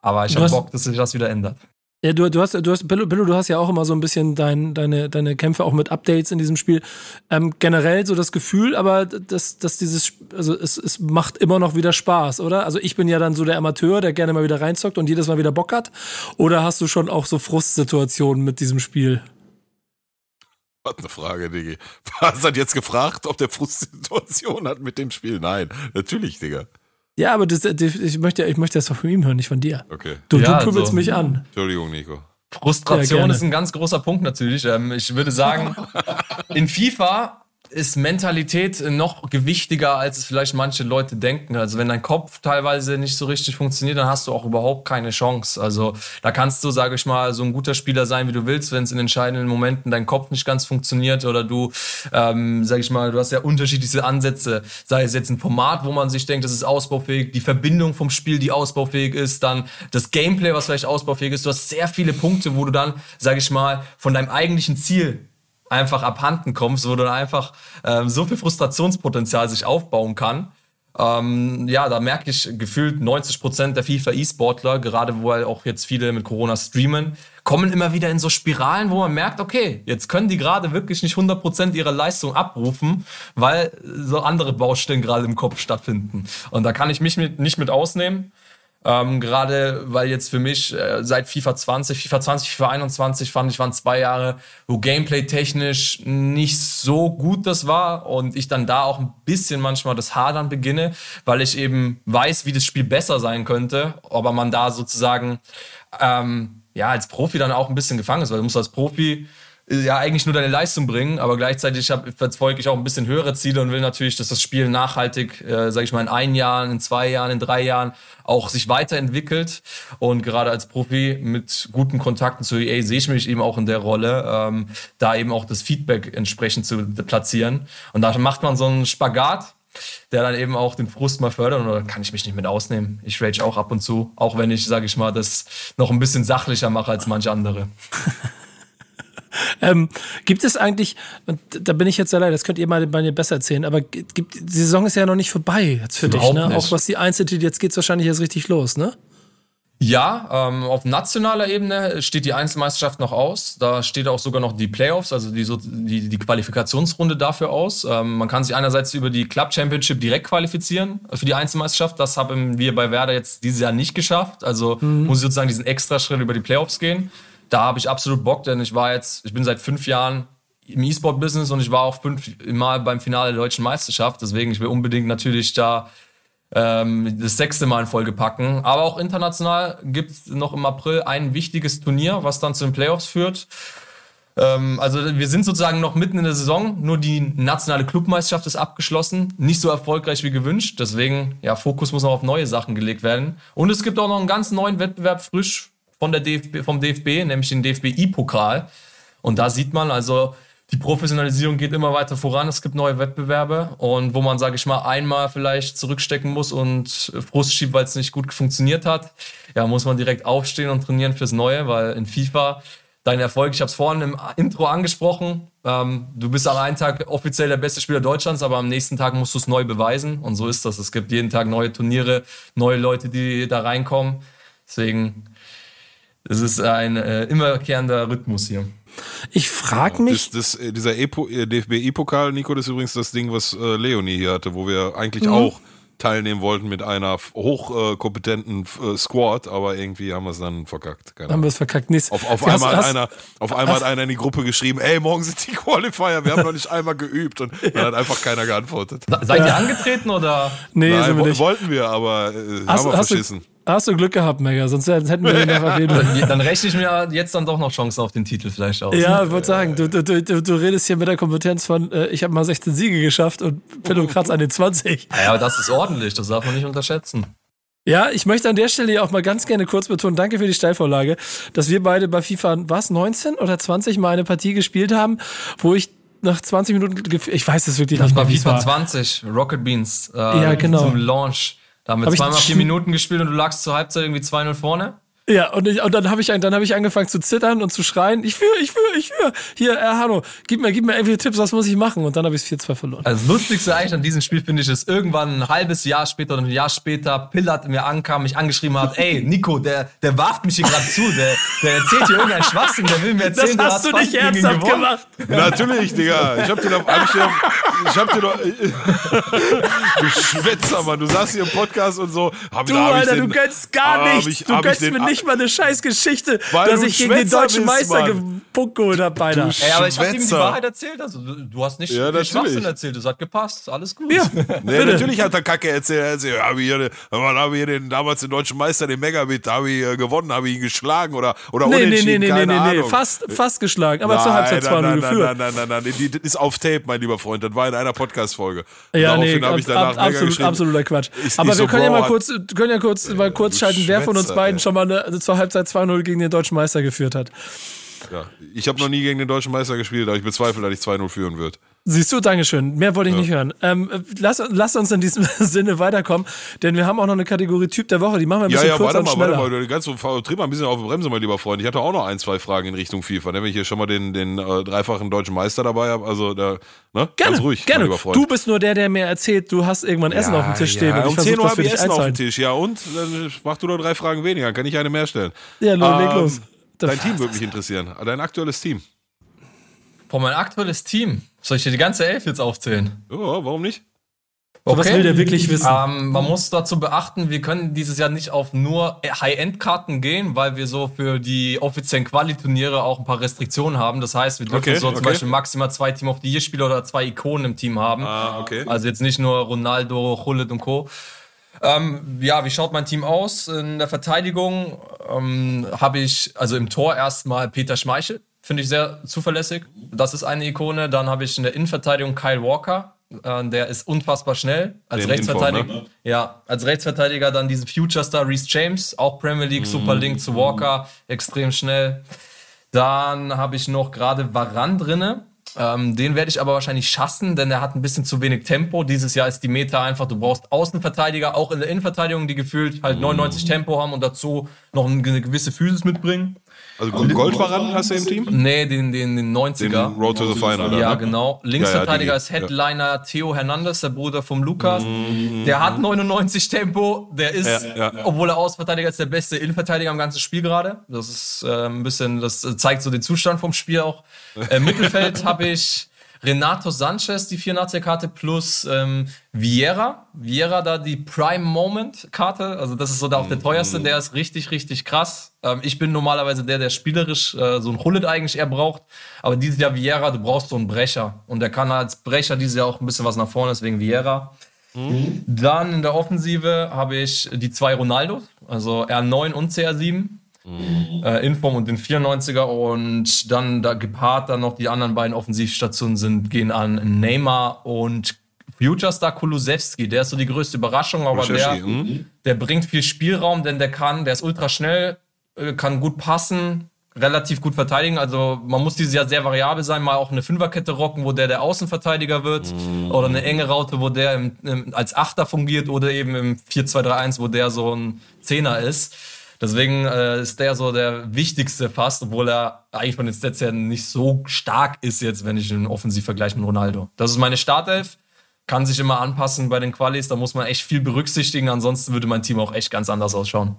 Aber ich habe Bock, dass sich das wieder ändert. Ja, du, du hast, du hast, Billo, Billo, du hast ja auch immer so ein bisschen dein, deine, deine Kämpfe auch mit Updates in diesem Spiel. Ähm, generell so das Gefühl, aber dass, dass dieses, also es, es macht immer noch wieder Spaß, oder? Also ich bin ja dann so der Amateur, der gerne mal wieder reinzockt und jedes Mal wieder Bock hat. Oder hast du schon auch so Frustsituationen mit diesem Spiel? Was eine Frage, Diggi. *laughs* Hast du jetzt gefragt, ob der Frustsituation hat mit dem Spiel? Nein, natürlich, Digga. Ja, aber das, ich, möchte, ich möchte das doch von ihm hören, nicht von dir. Okay. Du, Ja, du pöbelst also- mich an. Entschuldigung, Nico. Ja, Frustration gerne. ist ein ganz großer Punkt natürlich. Ähm, ich würde sagen, *laughs* in FIFA ist Mentalität noch gewichtiger, als es vielleicht manche Leute denken. Also wenn dein Kopf teilweise nicht so richtig funktioniert, dann hast du auch überhaupt keine Chance. Also da kannst du, sage ich mal, so ein guter Spieler sein, wie du willst, wenn es in entscheidenden Momenten dein Kopf nicht ganz funktioniert oder du, ähm, sage ich mal, du hast ja unterschiedliche Ansätze. Sei es jetzt ein Format, wo man sich denkt, das ist ausbaufähig, die Verbindung vom Spiel, die ausbaufähig ist, dann das Gameplay, was vielleicht ausbaufähig ist. Du hast sehr viele Punkte, wo du dann, sage ich mal, von deinem eigentlichen Ziel einfach abhanden kommst, wo dann einfach ähm, so viel Frustrationspotenzial sich aufbauen kann. Ähm, ja, da merke ich gefühlt 90% der FIFA-E-Sportler, gerade wo halt auch jetzt viele mit Corona streamen, kommen immer wieder in so Spiralen, wo man merkt, okay, jetzt können die gerade wirklich nicht 100% ihrer Leistung abrufen, weil so andere Baustellen gerade im Kopf stattfinden. Und da kann ich mich mit, nicht mit ausnehmen. Ähm, Gerade weil jetzt für mich äh, seit FIFA 20, FIFA 20, FIFA 21 fand ich waren zwei Jahre, wo Gameplay technisch nicht so gut das war und ich dann da auch ein bisschen manchmal das Hadern beginne, weil ich eben weiß, wie das Spiel besser sein könnte, aber man da sozusagen ähm, ja als Profi dann auch ein bisschen gefangen ist, weil du musst als Profi ja eigentlich nur deine Leistung bringen, aber gleichzeitig verfolge ich auch ein bisschen höhere Ziele und will natürlich, dass das Spiel nachhaltig, äh, sage ich mal, in ein Jahr, in zwei Jahren, in drei Jahren auch sich weiterentwickelt. Und gerade als Profi mit guten Kontakten zu EA sehe ich mich eben auch in der Rolle, ähm, da eben auch das Feedback entsprechend zu platzieren. Und da macht man so einen Spagat, der dann eben auch den Frust mal fördert und da kann ich mich nicht mit ausnehmen. Ich rage auch ab und zu, auch wenn ich, sage ich mal, das noch ein bisschen sachlicher mache als manche andere. *laughs* Ähm, gibt es eigentlich, und da bin ich jetzt leid, das könnt ihr mal bei mir besser erzählen, aber gibt, die Saison ist ja noch nicht vorbei jetzt für dich, Überhaupt ne? nicht. Auch was die Einzeltitel, jetzt geht's wahrscheinlich erst richtig los, ne? Ja, ähm, auf nationaler Ebene steht die Einzelmeisterschaft noch aus. Da steht auch sogar noch die Playoffs, also die, so- die, die Qualifikationsrunde dafür aus. Ähm, man kann sich einerseits über die Club Championship direkt qualifizieren für die Einzelmeisterschaft. Das haben wir bei Werder jetzt dieses Jahr nicht geschafft. Also muss ich sozusagen diesen Extraschritt über die Playoffs gehen. Da habe ich absolut Bock, denn ich war jetzt, ich bin seit fünf Jahren im E-Sport-Business und ich war auch fünf Mal beim Finale der deutschen Meisterschaft. Deswegen, ich will unbedingt natürlich da ähm, das sechste Mal in Folge packen. Aber auch international gibt es noch im April ein wichtiges Turnier, was dann zu den Playoffs führt. Ähm, also wir sind sozusagen noch mitten in der Saison, nur die nationale Clubmeisterschaft ist abgeschlossen, nicht so erfolgreich wie gewünscht. Deswegen, ja, Fokus muss noch auf neue Sachen gelegt werden. Und es gibt auch noch einen ganz neuen Wettbewerb frisch von der DFB, vom DFB, nämlich den DFB-I-Pokal. Und da sieht man also, die Professionalisierung geht immer weiter voran. Es gibt neue Wettbewerbe und wo man, sage ich mal, einmal vielleicht zurückstecken muss und Frust schiebt, weil es nicht gut funktioniert hat, ja, muss man direkt aufstehen und trainieren fürs Neue, weil in FIFA dein Erfolg, ich habe es vorhin im Intro angesprochen, ähm, du bist am einen Tag offiziell der beste Spieler Deutschlands, aber am nächsten Tag musst du es neu beweisen und so ist das. Es gibt jeden Tag neue Turniere, neue Leute, die da reinkommen. Deswegen, es ist ein äh, immerkehrender Rhythmus hier. Ich frage mich. Das, das, äh, dieser e DFB-E-Pokal, Nico, das ist übrigens das Ding, was äh, Leonie hier hatte, wo wir eigentlich mhm. auch teilnehmen wollten mit einer hochkompetenten äh, Squad, aber irgendwie haben wir es dann verkackt. Keine haben wir es verkackt? Nicht. Auf, auf hast, einmal, hast, hat, einer, auf einmal hast, hat einer in die Gruppe geschrieben, ey, morgen sind die Qualifier, wir haben noch nicht einmal geübt und ja. dann hat einfach keiner geantwortet. Seid ihr angetreten oder? Nee, Nein, wir wollten wir, aber äh, haben wir verschissen. Du, Hast du Glück gehabt, Mega, sonst hätten wir den noch auf jeden Fall. Dann rechne ich mir jetzt dann doch noch Chancen auf den Titel vielleicht aus. Ja, ich würde sagen, du, du, du, du redest hier mit der Kompetenz von, äh, ich habe mal 16 Siege geschafft und Pillow kratzt an den 20. Ja, aber das ist ordentlich, das darf man nicht unterschätzen. Ja, ich möchte an der Stelle auch mal ganz gerne kurz betonen, danke für die Steilvorlage, dass wir beide bei FIFA, was, 19 oder 20 mal eine Partie gespielt haben, wo ich nach 20 Minuten, ich weiß es wirklich das nicht. Das war FIFA 20, Rocket Beans. Äh, ja, genau. Zum Launch. Da haben wir hab zweimal vier Minuten gespielt und du lagst zur Halbzeit irgendwie 2-0 vorne. Ja, und, ich, und dann habe ich, dann hab ich angefangen zu zittern und zu schreien, ich führe, ich führe, ich führe. Hier, äh, Hanno, gib mir, gib mir irgendwie Tipps, was muss ich machen? Und dann habe ich es 4-2 verloren. Also das Lustigste eigentlich an diesem Spiel finde ich, ist irgendwann ein halbes Jahr später oder ein Jahr später Pillard mir ankam, mich angeschrieben hat, ey, Nico, der, der warft mich hier gerade zu, der, der erzählt hier irgendeinen Schwachsinn, der will mir erzählen, das hast du, hast du nicht ernsthaft gemacht. Natürlich, Digga. Ich hab dir doch, hab ich dir, ich hab dir doch, *laughs* du Schwätzer, Mann, du saßt hier im Podcast und so. Hab, du, Alter, den, du gönnst gar nichts. Du gönnst mir nicht mal eine Scheiße Geschichte, Weil dass ich gegen den deutschen bist, Meister gepunkt geholt habe, beinahe. Ey, aber ich habe ihm die Wahrheit erzählt. Also, du hast nicht ja, den Schwachsinn erzählt. Das hat gepasst. Alles gut. Ja, nee, *laughs* natürlich hat er Kacke erzählt. Er erzählt habe ich hier, hab hier den, damals den deutschen Meister, den Megabit, habe ich äh, gewonnen, habe ich ihn geschlagen oder, oder nee, unentschieden, nee, nee, nee, nee, nee, fast, fast geschlagen, aber zur Halbzeit 2-0 geführt. Nein, nein, nein, nein, das ist auf Tape, mein lieber Freund. Das war in einer Podcast-Folge. Ja, nee, absoluter Quatsch. Aber wir können ja mal kurz, können ja kurz mal kurz schalten, wer von uns beiden schon mal eine, zur Halbzeit 2-0 gegen den deutschen Meister geführt hat. Ja, ich habe noch nie gegen den deutschen Meister gespielt, aber ich bezweifle, dass ich 2-0 führen wird. Siehst du, Dankeschön. Mehr wollte ich ja. nicht hören. Ähm, lass, lass uns in diesem *laughs* Sinne weiterkommen, denn wir haben auch noch eine Kategorie Typ der Woche. Die machen wir ein bisschen ja, ja, kürzer warte und schneller. Warte mal, ganz so, tritt mal ein bisschen auf die Bremse, mein lieber Freund. Ich hatte auch noch ein, zwei Fragen in Richtung FIFA. Ne? Wenn ich hier schon mal den, den äh, dreifachen deutschen Meister dabei habe, also da, ne? Gerne, ganz ruhig, gerne. mein lieber Freund. Du bist nur der, der mir erzählt, du hast irgendwann Essen ja, auf dem Tisch stehen. Und um 10 Uhr habe ich Essen auf dem Tisch, ja und? Dann mach du nur drei Fragen weniger, kann ich eine mehr stellen. Ja, los, ähm, leg los. Dein Team würde mich interessieren. Dein aktuelles Team. Boah, mein aktuelles Team. Soll ich dir die ganze Elf jetzt aufzählen? Ja, warum nicht? Okay. Was will der wirklich wissen? Ähm, man muss dazu beachten, wir können dieses Jahr nicht auf nur High-End-Karten gehen, weil wir so für die offiziellen Quali-Turniere auch ein paar Restriktionen haben. Das heißt, wir dürfen okay, so okay. zum Beispiel maximal zwei Team of the Year-Spieler oder zwei Ikonen im Team haben. Ah, okay. Also jetzt nicht nur Ronaldo, Hullet und Co. Ähm, ja, wie schaut mein Team aus? In der Verteidigung ähm, habe ich, also im Tor erstmal Peter Schmeichel, finde ich sehr zuverlässig. Das ist eine Ikone. Dann habe ich in der Innenverteidigung Kyle Walker, äh, der ist unfassbar schnell. Als Den Rechtsverteidiger. Info, ne? Ja, als Rechtsverteidiger dann diesen Future Star Reese James, auch Premier League, super Link zu Walker, extrem schnell. Dann habe ich noch gerade Varan drinne. Ähm, den werde ich aber wahrscheinlich schaffen, denn er hat ein bisschen zu wenig Tempo. Dieses Jahr ist die Meta einfach, du brauchst Außenverteidiger, auch in der Innenverteidigung, die gefühlt halt 99 Tempo haben und dazu noch eine gewisse Physis mitbringen. Also Goldverran hast du im Team? Nee, den, den, den 90er. Den Road to the Final, oder? Ja, ne? genau. Linksverteidiger ja, ja, ist Headliner ja. Theo Hernandez, der Bruder vom Lukas. Mhm. Der hat 99 Tempo. Der ist, obwohl er Außenverteidiger ist, der beste Innenverteidiger im ganzen Spiel gerade. Das ist äh, ein bisschen, das zeigt so den Zustand vom Spiel auch. Äh, Mittelfeld *laughs* habe ich Renato Sanchez, die 84er-Karte, plus ähm, Vieira. Vieira da die Prime Moment-Karte. Also, das ist so der, auch der teuerste. Der ist richtig, richtig krass. Ähm, ich bin normalerweise der, der spielerisch äh, so ein Hullet eigentlich eher braucht. Aber dieses Jahr Vieira, du brauchst so einen Brecher. Und der kann als Brecher dieses Jahr auch ein bisschen was nach vorne, deswegen Vieira. Mhm. Dann in der Offensive habe ich die zwei Ronaldos, also R9 und CR7. Mhm. Äh, Inform und den 94er und dann da gepaart dann noch die anderen beiden Offensivstationen sind, gehen an Neymar und Future Star Kulusewski. Der ist so die größte Überraschung, aber der, mhm. der bringt viel Spielraum, denn der kann, der ist ultra schnell, äh, kann gut passen, relativ gut verteidigen. Also man muss dieses Jahr sehr variabel sein, mal auch eine Fünferkette rocken, wo der der Außenverteidiger wird mm. oder eine enge Raute, wo der im, im, als Achter fungiert oder eben im 4-2-3-1, wo der so ein Zehner ist. Deswegen äh, ist der so der wichtigste fast, obwohl er eigentlich von den Stats her nicht so stark ist jetzt, wenn ich ihn offensiv vergleiche mit Ronaldo. Das ist meine Startelf. Kann sich immer anpassen bei den Qualis, da muss man echt viel berücksichtigen, ansonsten würde mein Team auch echt ganz anders ausschauen.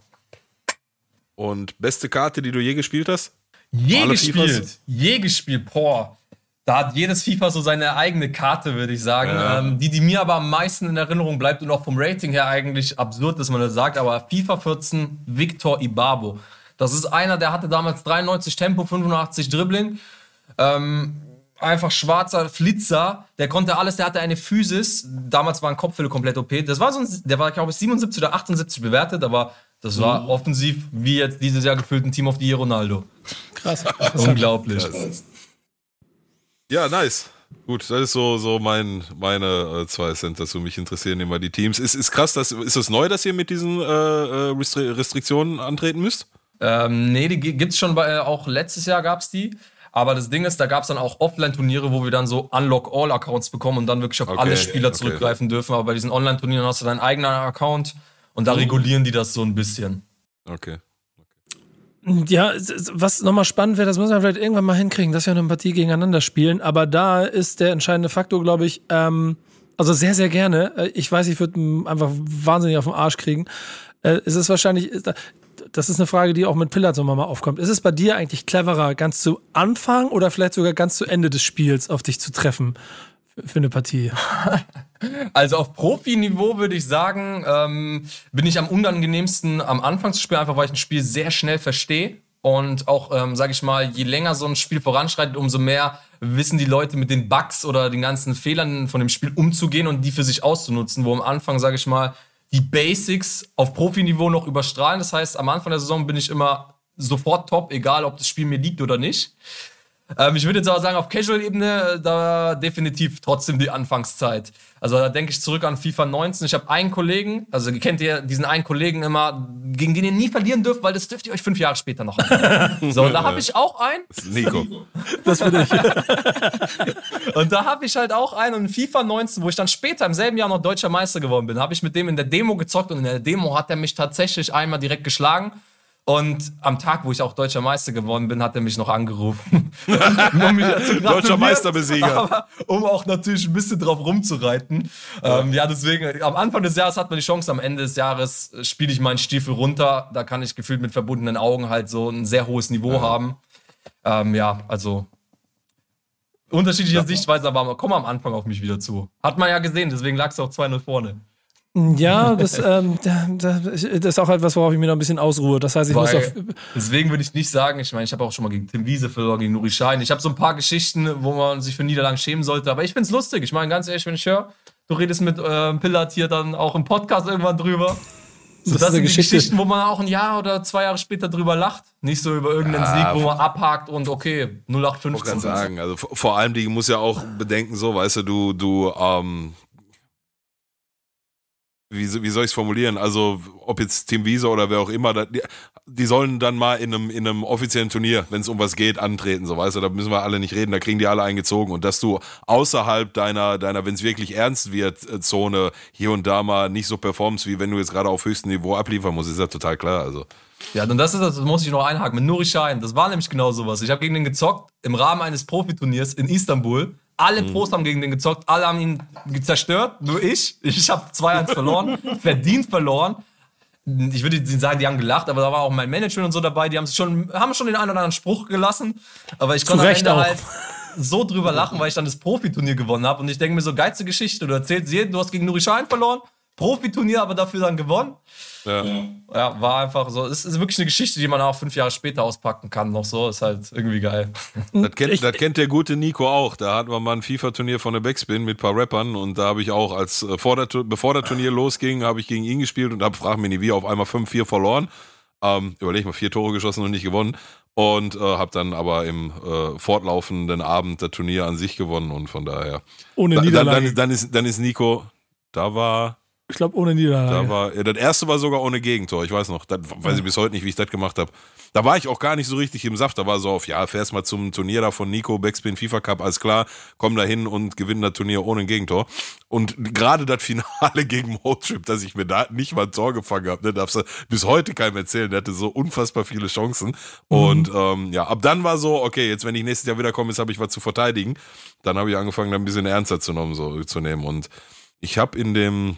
Und beste Karte, die du je gespielt hast? Je gespielt. Je gespielt. Boah. Da hat jedes FIFA so seine eigene Karte, würde ich sagen. Ja. Ähm, die, die mir aber am meisten in Erinnerung bleibt und auch vom Rating her eigentlich absurd, dass man das sagt, aber FIFA 14 Victor Ibabo. Das ist einer, der hatte damals 93 Tempo, 85 Dribbling. Ähm, einfach schwarzer Flitzer, der konnte alles, der hatte eine Physis. Damals war ein Kopfhülle komplett OP. Das war so ein, der war, glaube ich, 77 oder 78 bewertet, aber das war mhm. offensiv wie jetzt dieses Jahr gefüllt ein Team of the Year Ronaldo. Krass. *laughs* Unglaublich. Krass. Ja, nice. Gut, das ist so, so mein, meine äh, zwei Cent dazu. Mich interessieren immer die Teams. Ist, ist krass, dass, ist es neu, dass ihr mit diesen äh, äh Restri Restriktionen antreten müsst? Ähm, nee, die gibt es schon bei, äh, auch letztes Jahr gab es die. Aber das Ding ist, da gab es dann auch Offline-Turniere, wo wir dann so Unlock-All-Accounts bekommen und dann wirklich auf okay, alle Spieler okay. zurückgreifen dürfen. Aber bei diesen Online-Turnieren hast du deinen eigenen Account und da mhm. regulieren die das so ein bisschen. Okay. Ja, was nochmal spannend wäre, das muss man vielleicht irgendwann mal hinkriegen, dass wir eine Partie gegeneinander spielen. Aber da ist der entscheidende Faktor, glaube ich, ähm, also sehr, sehr gerne. Äh, ich weiß, ich würde einfach wahnsinnig auf den Arsch kriegen. Äh, es ist wahrscheinlich, das ist eine Frage, die auch mit Pillard so mal aufkommt. Ist es bei dir eigentlich cleverer, ganz zu Anfang oder vielleicht sogar ganz zu Ende des Spiels auf dich zu treffen? für eine Partie? *laughs* Also auf Profi-Niveau würde ich sagen, ähm, bin ich am unangenehmsten am Anfang zu spielen, einfach weil ich ein Spiel sehr schnell verstehe. Und auch, ähm, sage ich mal, je länger so ein Spiel voranschreitet, umso mehr wissen die Leute mit den Bugs oder den ganzen Fehlern von dem Spiel umzugehen und die für sich auszunutzen. Wo am Anfang, sage ich mal, die Basics auf Profiniveau noch überstrahlen. Das heißt, am Anfang der Saison bin ich immer sofort top, egal ob das Spiel mir liegt oder nicht. Ähm, ich würde jetzt aber sagen, auf Casual-Ebene, da definitiv trotzdem die Anfangszeit. Also da denke ich zurück an FIFA 19. Ich habe einen Kollegen, also kennt ihr diesen einen Kollegen immer, gegen den ihr nie verlieren dürft, weil das dürft ihr euch fünf Jahre später noch haben. *laughs* So, und da habe ich auch einen. Das ist Nico. Das bin ich. *laughs* und da habe ich halt auch einen und FIFA 19, wo ich dann später im selben Jahr noch deutscher Meister geworden bin, habe ich mit dem in der Demo gezockt und in der Demo hat er mich tatsächlich einmal direkt geschlagen. Und am Tag, wo ich auch deutscher Meister geworden bin, hat er mich noch angerufen. *laughs* um deutscher Meisterbesieger. Aber um auch natürlich ein bisschen drauf rumzureiten. Ja. Ähm, ja, deswegen, am Anfang des Jahres hat man die Chance, am Ende des Jahres spiele ich meinen Stiefel runter. Da kann ich gefühlt mit verbundenen Augen halt so ein sehr hohes Niveau ja. haben. Ähm, ja, also unterschiedliche ja. Sichtweisen, aber komm am Anfang auf mich wieder zu. Hat man ja gesehen, deswegen lag es auch 2-0 vorne. Ja, das, ähm, das ist auch etwas, worauf ich mir noch ein bisschen ausruhe. Das heißt, ich Weil, muss auf. Deswegen würde ich nicht sagen, ich meine, ich habe auch schon mal gegen Tim Wiese verloren, gegen Nuri Schein. Ich habe so ein paar Geschichten, wo man sich für Niederlagen schämen sollte. Aber ich finde es lustig. Ich meine, ganz ehrlich, wenn ich höre, du redest mit äh, Pillard hier dann auch im Podcast irgendwann drüber. So, das, das sind Geschichte. die Geschichten, wo man auch ein Jahr oder zwei Jahre später drüber lacht. Nicht so über irgendeinen ja, Sieg, wo man abhakt und okay, 0815. Ich kann sagen, also vor allem, die muss ja auch bedenken, so, weißt du, du, du, ähm, wie, wie soll ich es formulieren? Also, ob jetzt Team Visa oder wer auch immer, die, die sollen dann mal in einem, in einem offiziellen Turnier, wenn es um was geht, antreten, so weißt du, da müssen wir alle nicht reden, da kriegen die alle eingezogen. Und dass du außerhalb deiner, deiner, wenn es wirklich ernst wird, äh, Zone hier und da mal nicht so performst, wie wenn du jetzt gerade auf höchstem Niveau abliefern musst, ist ja total klar. Also. Ja, und das ist das, muss ich noch einhaken, mit Nuri Schein, das war nämlich genau sowas. Ich habe gegen den gezockt im Rahmen eines Profiturniers in Istanbul alle mhm. Pros haben gegen den gezockt, alle haben ihn zerstört, nur ich. Ich habe 2-1 verloren, *laughs* verdient verloren. Ich würde sagen, die haben gelacht, aber da war auch mein Management und so dabei, die haben schon, haben schon den einen oder anderen Spruch gelassen. Aber ich konnte am Ende auch. halt so drüber lachen, weil ich dann das Profiturnier gewonnen habe. Und ich denke mir so, geilste Geschichte. Du erzählst jedem, du hast gegen Nuri Schein verloren, Profiturnier, aber dafür dann gewonnen. Ja. ja, war einfach so. Es ist wirklich eine Geschichte, die man auch fünf Jahre später auspacken kann. Noch so, ist halt irgendwie geil. *laughs* Das kennt, das kennt der gute Nico auch. Da hatten wir mal ein FIFA-Turnier von der Backspin mit ein paar Rappern und da habe ich auch, als äh, vor der, bevor der Turnier losging, habe ich gegen ihn gespielt und habe, frag mich nie wie, auf einmal 5-4 verloren. Ähm, überleg mal, vier Tore geschossen und nicht gewonnen. Und äh, habe dann aber im äh, fortlaufenden Abend der Turnier an sich gewonnen und von daher. Ohne Niederlage. Dann, dann, dann, ist, dann ist Nico, da war ich glaube, ohne Niederlage. Da war, ja, das erste war sogar ohne Gegentor. Ich weiß noch, das weiß ich bis heute nicht, wie ich das gemacht habe. Da war ich auch gar nicht so richtig im Saft. Da war so auf, ja, fährst mal zum Turnier da von Nico, Backspin FIFA Cup, alles klar, komm da hin und gewinn das Turnier ohne Gegentor. Und gerade das Finale *laughs* gegen Motrip, dass ich mir da nicht mal ein Tor gefangen habe, ne, darfst du bis heute keinem erzählen. Der hatte so unfassbar viele Chancen. Mhm. Und ähm, ja, ab dann war so, okay, jetzt wenn ich nächstes Jahr wiederkomme, jetzt habe ich was zu verteidigen. Dann habe ich angefangen, da ein bisschen ernster zu nehmen. So, zu nehmen. Und ich habe in dem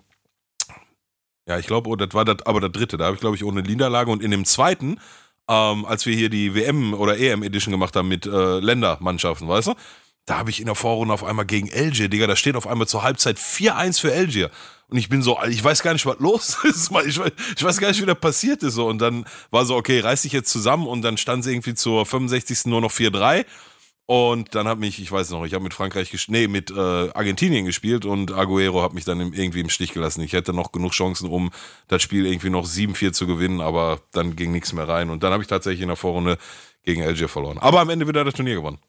ja, ich glaube, oh, das war das, aber der dritte. Da habe ich, glaube ich, ohne Niederlage. Und in dem zweiten, ähm, als wir hier die WM oder EM Edition gemacht haben mit äh, Ländermannschaften, weißt du? Da habe ich in der Vorrunde auf einmal gegen Algier, Digga, da steht auf einmal zur Halbzeit 4-1 für Algier. Und ich bin so, ich weiß gar nicht, was los *laughs* ist. Ich ich weiß gar nicht, wie das passiert ist. Und dann war so, okay, reiß dich jetzt zusammen. Und dann stand es irgendwie zur 65. nur noch 4-3. Und dann hat mich, ich weiß noch, ich habe mit Frankreich, nee, mit äh, Argentinien gespielt und Aguero hat mich dann im, irgendwie im Stich gelassen. Ich hätte noch genug Chancen, um das Spiel irgendwie noch 7-4 zu gewinnen, aber dann ging nichts mehr rein. Und dann habe ich tatsächlich in der Vorrunde gegen Algier verloren. Aber am Ende wieder das Turnier gewonnen.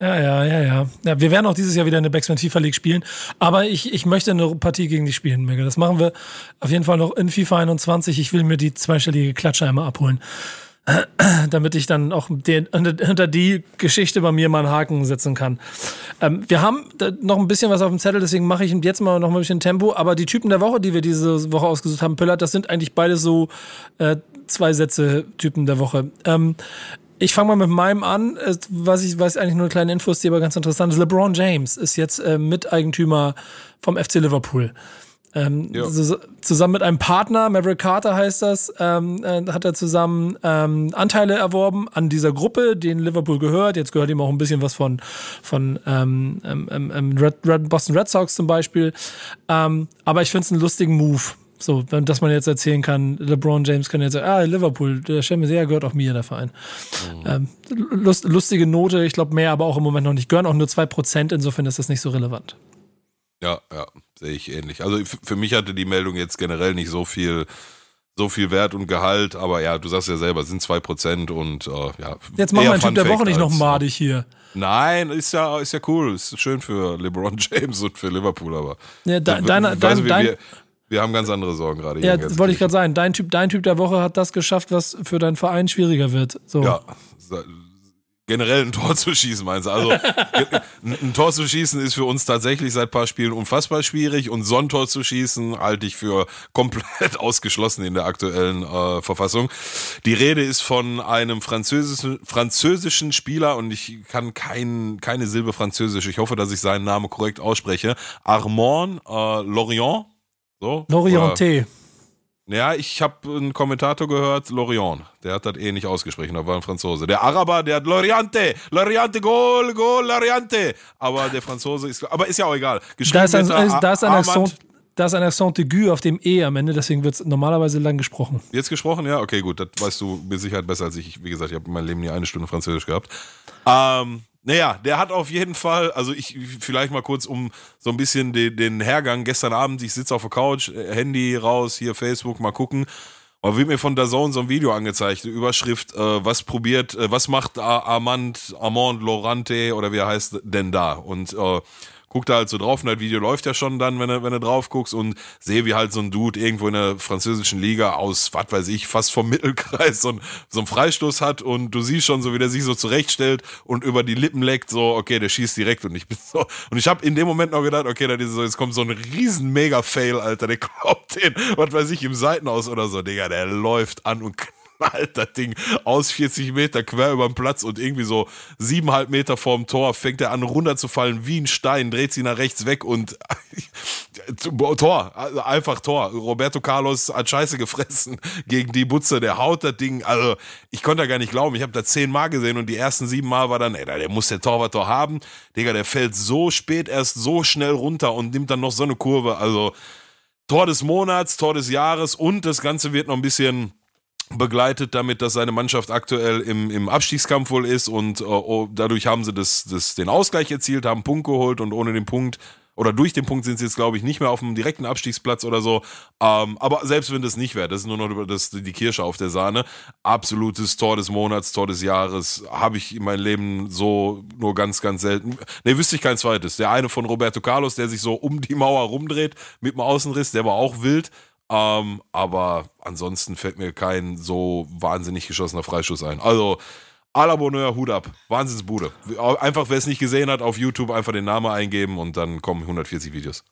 Ja, ja, ja, ja. ja wir werden auch dieses Jahr wieder eine Backspin FIFA League spielen. Aber ich, ich möchte eine Partie gegen dich spielen, Mega. Das machen wir auf jeden Fall noch in FIFA 21. Ich will mir die zweistellige Klatsche einmal abholen. *clears throat* damit ich dann auch den, unter die Geschichte bei mir mal einen Haken setzen kann. Ähm, wir haben noch ein bisschen was auf dem Zettel, deswegen mache ich jetzt mal noch ein bisschen Tempo. Aber die Typen der Woche, die wir diese Woche ausgesucht haben, Pillard, das sind eigentlich beide so äh, zwei Sätze Typen der Woche. Ähm, ich fange mal mit meinem an, was ich weiß eigentlich nur eine kleine Info ist, die aber ganz interessant ist. LeBron James ist jetzt äh, Miteigentümer vom FC Liverpool. Ähm, so, zusammen mit einem Partner, Maverick Carter heißt das, ähm, äh, hat er zusammen ähm, Anteile erworben an dieser Gruppe, denen Liverpool gehört. Jetzt gehört ihm auch ein bisschen was von, von ähm, ähm, ähm, Red, Red, Boston Red Sox zum Beispiel. Aber ich finde es einen lustigen Move. So, dass man jetzt erzählen kann, LeBron James kann jetzt sagen, ah, Liverpool, der League gehört auch mir, der Verein. Ähm, lust, lustige Note, ich glaube mehr, aber auch im Moment noch nicht. Gehören auch nur 2%, insofern ist das nicht so relevant. Ja, ja, sehe ich ähnlich. Also für mich hatte die Meldung jetzt generell nicht so viel, so viel Wert und Gehalt, aber ja, du sagst ja selber, sind 2% und äh, ja. Jetzt machen wir einen Typ der Woche nicht noch madig hier. Nein, ist ja, ist ja cool. Ist schön für LeBron *laughs* James und für Liverpool, aber. Ja, de, deine, dein, dein, wir, wir haben ganz andere Sorgen gerade. Ja, das wollte ich gerade sagen. Dein typ, dein typ der Woche hat das geschafft, was für deinen Verein schwieriger wird. So. Ja, generell ein Tor *laughs* zu schießen, meinst du? Also ein Tor zu schießen ist für uns tatsächlich seit ein paar Spielen unfassbar schwierig und so ein Tor zu schießen halte ich für komplett *laughs* ausgeschlossen in der aktuellen äh, Verfassung. Die Rede ist von einem französischen, französischen Spieler und ich kann kein, keine Silbe französisch. Ich hoffe, dass ich seinen Namen korrekt ausspreche. Armand äh, Lorient. So, Lorienté. Ja, ich habe einen Kommentator gehört, Lorient. Der hat das eh nicht ausgesprochen, da war ein Franzose. Der Araber, der hat Loriente, Loriente, Goal, Goal, Loriente. Aber der Franzose ist, aber ist ja auch egal. Da ist, ein, da ist ein Accent, da ist ein Accent aigu auf dem E am Ende, deswegen wird es normalerweise lang gesprochen. Jetzt gesprochen, ja, okay, gut, das weißt du mit Sicherheit besser als ich. Wie gesagt, ich habe in meinem Leben nie eine Stunde Französisch gehabt. Ähm, naja, der hat auf jeden Fall, also ich vielleicht mal kurz um so ein bisschen den, den Hergang gestern Abend, ich sitze auf der Couch, äh, Handy raus, hier Facebook, mal gucken. Aber wird mir von der Zone so ein Video angezeigt, Überschrift, äh, was probiert, äh, was macht Armand, Armand Lorante oder wie er heißt denn da? Und äh, guck da halt so drauf und das Video läuft ja schon dann, wenn du, wenn du drauf guckst und sehe, wie halt so ein Dude irgendwo in der französischen Liga aus, was weiß ich, fast vom *laughs* Mittelkreis so, ein, so einen Freistoß hat und du siehst schon so, wie der sich so zurechtstellt und über die Lippen leckt, so, okay, der schießt direkt und ich bin so, und ich habe in dem Moment noch gedacht, okay, das ist so, jetzt kommt so ein riesen Mega-Fail, Alter, der *laughs* glaubt den, was weiß ich, im Seitenaus oder so, Digga, der läuft an und das Ding aus 40 Meter quer über den Platz und irgendwie so siebeneinhalb Meter vorm Tor fängt er an runterzufallen wie ein Stein, dreht sich nach rechts weg und *laughs* Tor, also einfach Tor. Roberto Carlos hat Scheiße gefressen gegen die Butze, der haut das Ding, also ich konnte da gar nicht glauben, ich habe da zehnmal gesehen und die ersten sieben Mal war dann, ey, der muss der Torwart doch haben, Digga, der fällt so spät erst so schnell runter und nimmt dann noch so eine Kurve, also Tor des Monats, Tor des Jahres und das Ganze wird noch ein bisschen begleitet damit, dass seine Mannschaft aktuell im, im Abstiegskampf wohl ist und uh, dadurch haben sie das, das, den Ausgleich erzielt, haben einen Punkt geholt und ohne den Punkt oder durch den Punkt sind sie jetzt, glaube ich, nicht mehr auf dem direkten Abstiegsplatz oder so. Ähm, aber selbst wenn das nicht wäre, das ist nur noch das, die Kirsche auf der Sahne. Absolutes Tor des Monats, Tor des Jahres habe ich in meinem Leben so nur ganz, ganz selten. Ne, wüsste ich kein zweites. Der eine von Roberto Carlos, der sich so um die Mauer rumdreht mit dem Außenriss, der war auch wild. Ähm, aber ansonsten fällt mir kein so wahnsinnig geschossener Freischuss ein. Also, à la Bonheur, Hut ab. Wahnsinnsbude. Einfach, wer es nicht gesehen hat, auf YouTube einfach den Namen eingeben und dann kommen 140 Videos.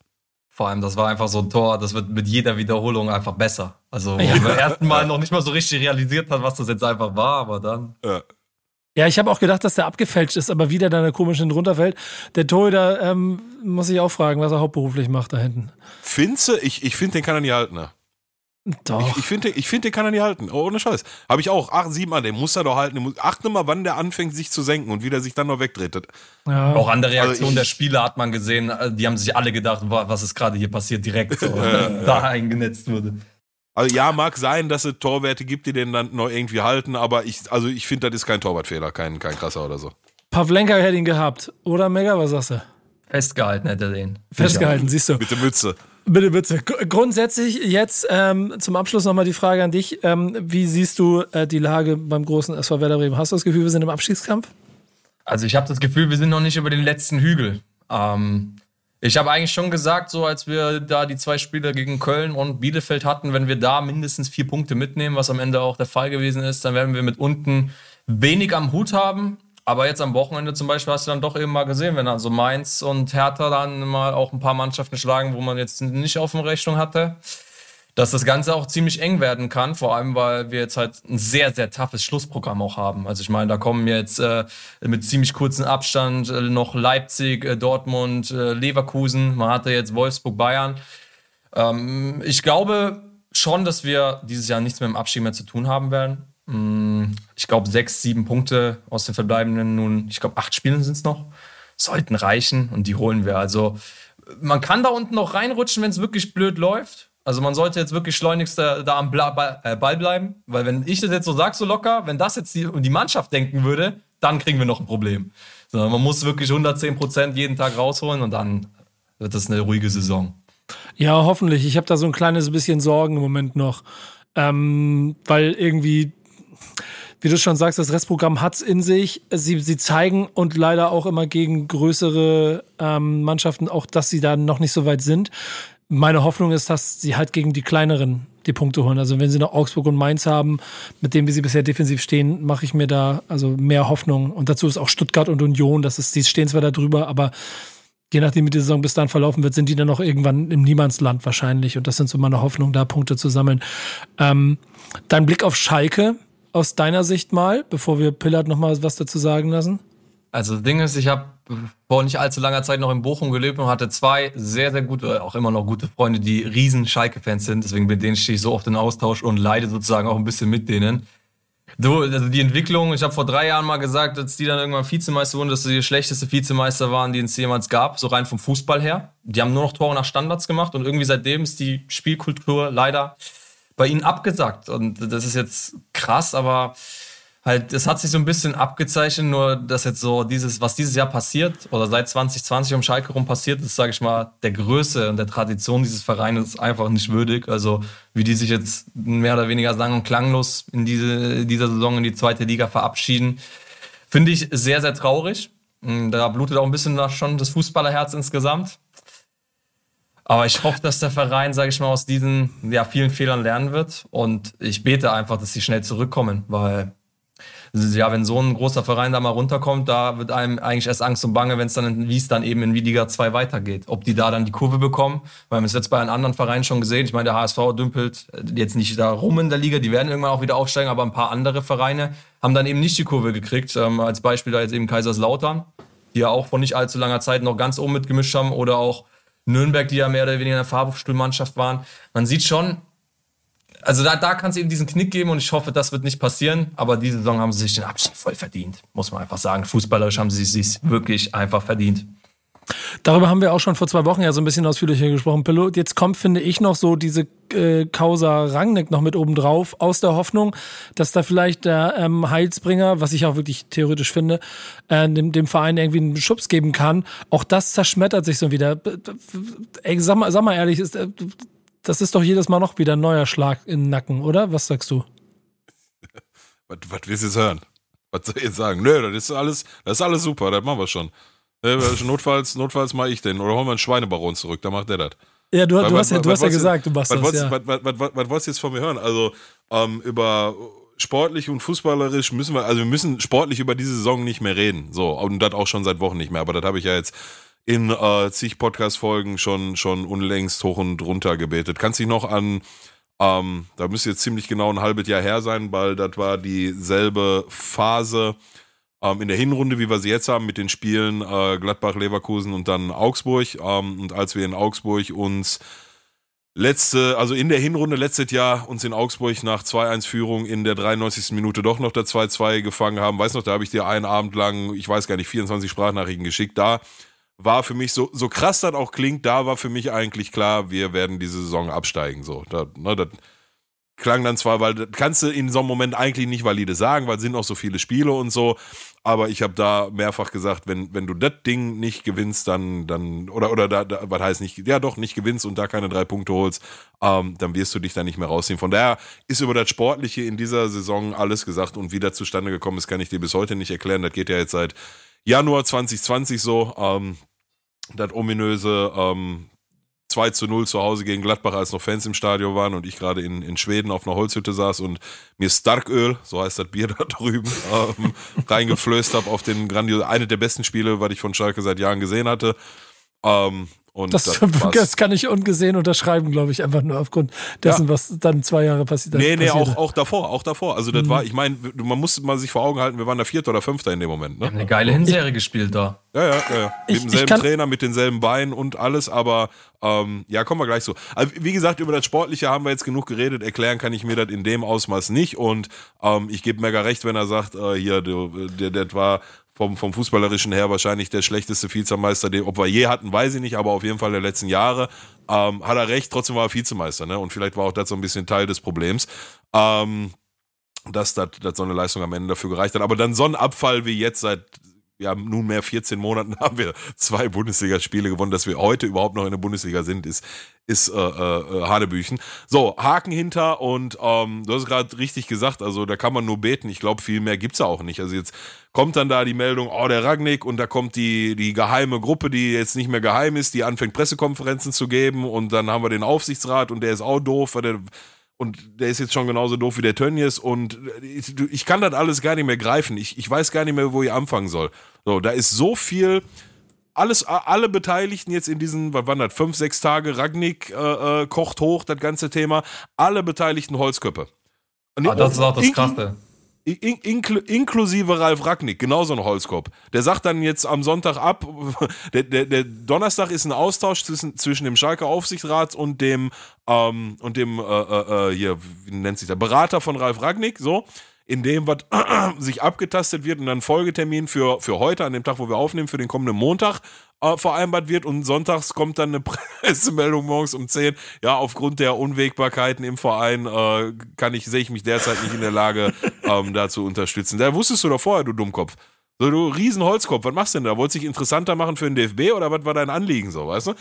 Vor allem, das war einfach so ein Tor, das wird mit jeder Wiederholung einfach besser. Also, wo ja. man beim ersten Mal noch nicht mal so richtig realisiert hat, was das jetzt einfach war, aber dann. Ja. Ja, ich habe auch gedacht, dass der abgefälscht ist, aber wieder dann komisch hinten runterfällt. Der Torhüter ähm, muss ich auch fragen, was er hauptberuflich macht da hinten. Du? Ich, ich finde, den kann er nie halten, ne? Doch. Ich, ich finde, ich find, den kann er nicht halten. Oh, ohne Scheiß. Habe ich auch. Acht, sieben Mal, den muss er doch halten. achte mal, wann der anfängt, sich zu senken und wie der sich dann noch wegdreht. Ja. Auch an der also Reaktion also der Spieler hat man gesehen, die haben sich alle gedacht, was ist gerade hier passiert, direkt so, *laughs* da eingenetzt wurde. Also ja, mag sein, dass es Torwerte gibt, die den dann noch irgendwie halten, aber ich, also ich finde, das ist kein Torwartfehler, kein, kein krasser oder so. Pavlenka hätte ihn gehabt, oder Mega, was sagst du? Festgehalten hätte er den. Festgehalten, siehst du. Mit der Mütze. Bitte, bitte. Grundsätzlich jetzt ähm, zum Abschluss nochmal die Frage an dich. Ähm, wie siehst du äh, die Lage beim großen SV Werder Bremen? Hast du das Gefühl, wir sind im Abstiegskampf? Also ich habe das Gefühl, wir sind noch nicht über den letzten Hügel. Ähm, ich habe eigentlich schon gesagt, so als wir da die zwei Spiele gegen Köln und Bielefeld hatten, wenn wir da mindestens vier Punkte mitnehmen, was am Ende auch der Fall gewesen ist, dann werden wir mit unten wenig am Hut haben. Aber jetzt am Wochenende zum Beispiel hast du dann doch eben mal gesehen, wenn also Mainz und Hertha dann mal auch ein paar Mannschaften schlagen, wo man jetzt nicht auf dem Rechnung hatte dass das Ganze auch ziemlich eng werden kann, vor allem weil wir jetzt halt ein sehr, sehr toughes Schlussprogramm auch haben. Also ich meine, da kommen jetzt äh, mit ziemlich kurzen Abstand äh, noch Leipzig, äh, Dortmund, äh, Leverkusen, man hatte jetzt Wolfsburg, Bayern. Ähm, ich glaube schon, dass wir dieses Jahr nichts mit dem Abstieg mehr zu tun haben werden. Mm, ich glaube, sechs, sieben Punkte aus den verbleibenden nun, ich glaube, acht Spielen sind es noch, sollten reichen und die holen wir. Also man kann da unten noch reinrutschen, wenn es wirklich blöd läuft. Also man sollte jetzt wirklich schleunigst da, da am Bla äh, Ball bleiben, weil wenn ich das jetzt so sage, so locker, wenn das jetzt die, die Mannschaft denken würde, dann kriegen wir noch ein Problem. Sondern man muss wirklich 110 Prozent jeden Tag rausholen und dann wird das eine ruhige Saison. Ja, hoffentlich. Ich habe da so ein kleines bisschen Sorgen im Moment noch, ähm, weil irgendwie wie du schon sagst, das Restprogramm hat es in sich. Sie, sie zeigen und leider auch immer gegen größere ähm, Mannschaften auch, dass sie da noch nicht so weit sind meine Hoffnung ist, dass sie halt gegen die kleineren die Punkte holen. Also wenn sie noch Augsburg und Mainz haben, mit dem, wie sie bisher defensiv stehen, mache ich mir da also mehr Hoffnung. Und dazu ist auch Stuttgart und Union, das ist, die stehen zwar da drüber, aber je nachdem, wie die Saison bis dann verlaufen wird, sind die dann noch irgendwann im Niemandsland wahrscheinlich. Und das sind so meine Hoffnungen, da Punkte zu sammeln. Ähm, dein Blick auf Schalke aus deiner Sicht mal, bevor wir Pillard noch mal was dazu sagen lassen. Also das Ding ist, ich habe vor nicht allzu langer Zeit noch in Bochum gelebt und hatte zwei sehr, sehr gute, auch immer noch gute Freunde, die riesen Schalke-Fans sind. Deswegen mit denen stehe ich so oft in Austausch und leide sozusagen auch ein bisschen mit denen. Du, also die Entwicklung, ich habe vor drei Jahren mal gesagt, als die dann irgendwann Vizemeister wurden, dass sie die schlechteste Vizemeister waren, die es jemals gab, so rein vom Fußball her. Die haben nur noch Tore nach Standards gemacht und irgendwie seitdem ist die Spielkultur leider bei ihnen abgesagt. Und das ist jetzt krass, aber halt, es hat sich so ein bisschen abgezeichnet, nur dass jetzt so dieses, was dieses Jahr passiert oder seit 2020 um Schalke rum passiert ist, sage ich mal, der Größe und der Tradition dieses Vereins einfach nicht würdig. Also wie die sich jetzt mehr oder weniger sang- und klanglos in diese, dieser Saison in die zweite Liga verabschieden, finde ich sehr, sehr traurig. Da blutet auch ein bisschen schon das Fußballerherz insgesamt. Aber ich hoffe, dass der Verein, sage ich mal, aus diesen ja, vielen Fehlern lernen wird. Und ich bete einfach, dass sie schnell zurückkommen, weil ja, wenn so ein großer Verein da mal runterkommt, da wird einem eigentlich erst Angst und Bange, wenn es dann, wie es dann eben in Liga 2 weitergeht. Ob die da dann die Kurve bekommen, weil wir haben es jetzt bei einem anderen Verein schon gesehen. Ich meine, der HSV dümpelt jetzt nicht da rum in der Liga, die werden irgendwann auch wieder aufsteigen, aber ein paar andere Vereine haben dann eben nicht die Kurve gekriegt. Ähm, als Beispiel da jetzt eben Kaiserslautern, die ja auch vor nicht allzu langer Zeit noch ganz oben mitgemischt haben oder auch Nürnberg, die ja mehr oder weniger eine Fahrstuhlmannschaft waren. Man sieht schon, also da, da kann es eben diesen Knick geben und ich hoffe, das wird nicht passieren. Aber diese Saison haben sie sich den Abschied voll verdient, muss man einfach sagen. Fußballerisch haben sie sich wirklich einfach verdient. Darüber haben wir auch schon vor zwei Wochen ja so ein bisschen ausführlicher gesprochen, Pilot. Jetzt kommt, finde ich, noch so diese äh, Causa Rangnick noch mit oben drauf, aus der Hoffnung, dass da vielleicht der ähm, Heilsbringer, was ich auch wirklich theoretisch finde, äh, dem, dem Verein irgendwie einen Schubs geben kann. Auch das zerschmettert sich so wieder. Ey, sag mal, sag mal ehrlich, ist, äh, das ist doch jedes Mal noch wieder ein neuer Schlag in den Nacken, oder? Was sagst du? *laughs* was, was willst du jetzt hören? Was soll ich jetzt sagen? Nö, das ist alles, das ist alles super, das machen wir schon. Notfalls, notfalls mache ich den. Oder holen wir einen Schweinebaron zurück, dann macht der das. Ja, du, du hast, ja, du hast ja gesagt, du machst das. Ja. Was, was, was wolltest du jetzt von mir hören? Also, ähm, über sportlich und fußballerisch müssen wir, also wir müssen sportlich über diese Saison nicht mehr reden. So, und das auch schon seit Wochen nicht mehr. Aber das habe ich ja jetzt in äh, zig Podcast-Folgen schon, schon unlängst hoch und runter gebetet. Kannst dich noch an, ähm, da müsste jetzt ziemlich genau ein halbes Jahr her sein, weil das war dieselbe Phase ähm, in der Hinrunde, wie wir sie jetzt haben, mit den Spielen äh, Gladbach, Leverkusen und dann Augsburg. Ähm, und als wir in Augsburg uns letzte, also in der Hinrunde letztes Jahr uns in Augsburg nach 2-1-Führung in der 93. Minute doch noch der 2-2 gefangen haben. Weiß noch, da habe ich dir einen Abend lang, ich weiß gar nicht, 24 Sprachnachrichten geschickt. Da war für mich so, so krass das auch klingt, da war für mich eigentlich klar, wir werden diese Saison absteigen. So, da, ne, das, klang dann zwar, weil das kannst du in so einem Moment eigentlich nicht valide sagen, weil es sind noch so viele Spiele und so. Aber ich habe da mehrfach gesagt, wenn, wenn du das Ding nicht gewinnst, dann, dann, oder, oder da, da, was heißt nicht, ja doch, nicht gewinnst und da keine drei Punkte holst, ähm, dann wirst du dich da nicht mehr rausziehen. Von daher ist über das Sportliche in dieser Saison alles gesagt und wie das zustande gekommen ist, kann ich dir bis heute nicht erklären. Das geht ja jetzt seit Januar 2020 so. Ähm, das ominöse ähm, 2 zu 0 zu Hause gegen Gladbach, als noch Fans im Stadion waren und ich gerade in, in Schweden auf einer Holzhütte saß und mir Starköl, so heißt das Bier *laughs* da drüben, ähm, reingeflößt habe auf den grandiosen, eine der besten Spiele, was ich von Schalke seit Jahren gesehen hatte. Ähm, das, *laughs* das, das, kann ich ungesehen unterschreiben, glaube ich, einfach nur aufgrund dessen, ja. was dann zwei Jahre passiert Nee, nee, auch, auch davor, auch davor. Also das mhm. war, ich meine, man muss mal sich vor Augen halten, wir waren der Vierte oder Fünfter in dem Moment. Ne? Wir haben eine geile Hinserie gespielt da. Ja, ja, ja. ja. Mit demselben Trainer, mit denselben Beinen und alles, aber ähm, ja, kommen wir gleich so. Also, wie gesagt, über das Sportliche haben wir jetzt genug geredet. Erklären kann ich mir das in dem Ausmaß nicht und ähm, ich gebe mega recht, wenn er sagt, äh, hier, der, der, der war vom, vom Fußballerischen her wahrscheinlich der schlechteste Vizemeister, den, ob wir je hatten, weiß ich nicht, aber auf jeden Fall der letzten Jahre. Ähm, hat er recht, trotzdem war er Vizemeister, ne? Und vielleicht war auch das so ein bisschen Teil des Problems. Ähm, dass das so eine Leistung am Ende dafür gereicht hat. Aber dann so ein Abfall wie jetzt seit ja, nunmehr 14 Monaten *laughs* haben wir zwei Bundesligaspiele gewonnen, dass wir heute überhaupt noch in der Bundesliga sind, ist, ist äh, äh, Hanebüchen. So, Haken hinter und ähm, du hast gerade richtig gesagt, also da kann man nur beten. Ich glaube, viel mehr gibt's ja auch nicht. Also jetzt kommt dann da die Meldung, oh, der Ragnik und da kommt die, die geheime Gruppe, die jetzt nicht mehr geheim ist, die anfängt Pressekonferenzen zu geben und dann haben wir den Aufsichtsrat und der ist auch doof, weil der und der ist jetzt schon genauso doof wie der Tönnies und ich, ich kann das alles gar nicht mehr greifen. Ich, ich weiß gar nicht mehr, wo ich anfangen soll. So, da ist so viel, alles, alle Beteiligten jetzt in diesen, was waren das, fünf, sechs Tage, Ragnik äh, äh, kocht hoch, das ganze Thema, alle Beteiligten Holzköpfe. Ah, das ist auch das Krasse. In, inkl inklusive Ralf Ragnick, genauso ein Holzkopf. Der sagt dann jetzt am Sonntag ab, *laughs* der, der, der Donnerstag ist ein Austausch zwischen, zwischen dem Schalke Aufsichtsrat und dem, ähm, und dem, äh, äh, äh, hier, wie nennt sich der, Berater von Ralf Ragnick, so in dem was *clears throat* sich abgetastet wird und dann Folgetermin für, für heute, an dem Tag, wo wir aufnehmen, für den kommenden Montag äh, vereinbart wird und sonntags kommt dann eine *laughs* Pressemeldung morgens um 10. Ja, aufgrund der Unwägbarkeiten im Verein äh, kann ich, sehe ich mich derzeit nicht in der Lage, *laughs* ähm, da zu unterstützen. Da wusstest du doch vorher, du Dummkopf. So, du Riesenholzkopf, was machst du denn da? Wolltest du dich interessanter machen für den DFB oder was war dein Anliegen so, weißt du?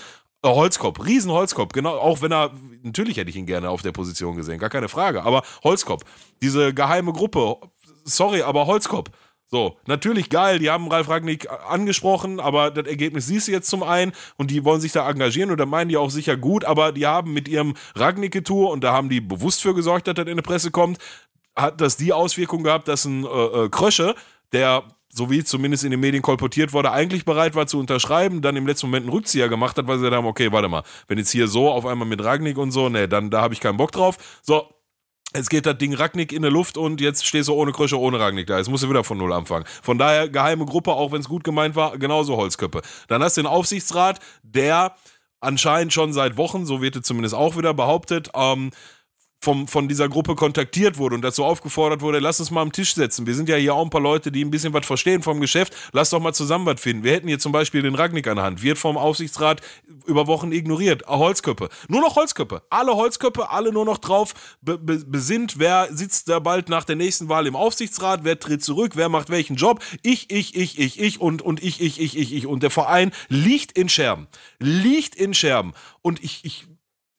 Äh, Holzkopf, Riesenholzkopf, genau, auch wenn er, natürlich hätte ich ihn gerne auf der Position gesehen, gar keine Frage, aber Holzkopf, diese geheime Gruppe, sorry, aber Holzkopf. So, natürlich geil, die haben Ralf Ragnick angesprochen, aber das Ergebnis siehst du jetzt zum einen und die wollen sich da engagieren und da meinen die auch sicher gut, aber die haben mit ihrem Ragnick-Tour und da haben die bewusst für gesorgt, dass das in die Presse kommt, hat das die Auswirkung gehabt, dass ein äh, äh, Krösche, der so wie zumindest in den Medien kolportiert wurde, eigentlich bereit war zu unterschreiben, dann im letzten Moment einen Rückzieher gemacht hat, weil sie gesagt haben, okay, warte mal, wenn jetzt hier so auf einmal mit Ragnick und so, ne, dann da habe ich keinen Bock drauf. So, Jetzt geht das Ding Ragnick in der Luft und jetzt stehst du ohne Krösche, ohne Ragnick da. Jetzt musst du wieder von Null anfangen. Von daher, geheime Gruppe, auch wenn es gut gemeint war, genauso Holzköppe. Dann hast du den Aufsichtsrat, der anscheinend schon seit Wochen, so wird es zumindest auch wieder behauptet, ähm, vom, von dieser Gruppe kontaktiert wurde und dazu aufgefordert wurde, lass uns mal am Tisch setzen. Wir sind ja hier auch ein paar Leute, die ein bisschen was verstehen vom Geschäft. Lass doch mal zusammen was finden. Wir hätten hier zum Beispiel den Ragnick an der Hand. Wird vom Aufsichtsrat über Wochen ignoriert. Holzköppe. Nur noch Holzköppe. Alle Holzköppe, alle nur noch drauf be be besinnt, wer sitzt da bald nach der nächsten Wahl im Aufsichtsrat, wer tritt zurück, wer macht welchen Job. Ich, ich, ich, ich, ich und, und ich, ich, ich, ich, ich. Und der Verein liegt in Scherben. Liegt in Scherben. Und ich, ich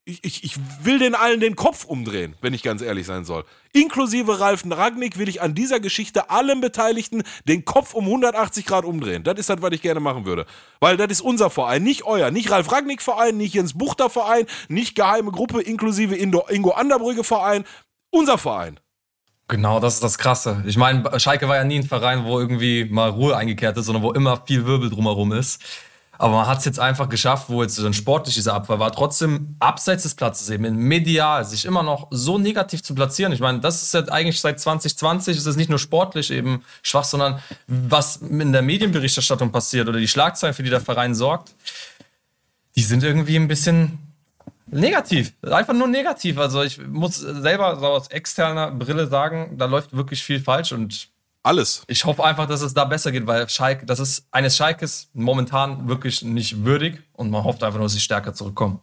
ich, ich, ich, will den allen den Kopf umdrehen, wenn ich ganz ehrlich sein soll. Inklusive Ralf Ragnick will ich an dieser Geschichte allen Beteiligten den Kopf um 180 Grad umdrehen. Das ist das, was ich gerne machen würde. Weil das ist unser Verein, nicht euer. Nicht Ralf Ragnick Verein, nicht Jens Buchter Verein, nicht geheime Gruppe inklusive Ingo, Ingo Anderbrügge Verein. Unser Verein. Genau, das ist das Krasse. Ich meine, Schalke war ja nie ein Verein, wo irgendwie mal Ruhe eingekehrt ist, sondern wo immer viel Wirbel drumherum ist. Aber man hat es jetzt einfach geschafft, wo jetzt ein sportlich dieser Abfall war, trotzdem abseits des Platzes eben, medial, sich immer noch so negativ zu platzieren. Ich meine, das ist jetzt eigentlich seit 2020, ist es nicht nur sportlich eben schwach, sondern was in der Medienberichterstattung passiert oder die Schlagzeilen, für die der Verein sorgt, die sind irgendwie ein bisschen negativ. Einfach nur negativ. Also ich muss selber so aus externer Brille sagen, da läuft wirklich viel falsch und alles. Ich hoffe einfach, dass es da besser geht, weil Schalke, das ist eines Schalkes momentan wirklich nicht würdig und man hofft einfach nur, dass sie stärker zurückkommen.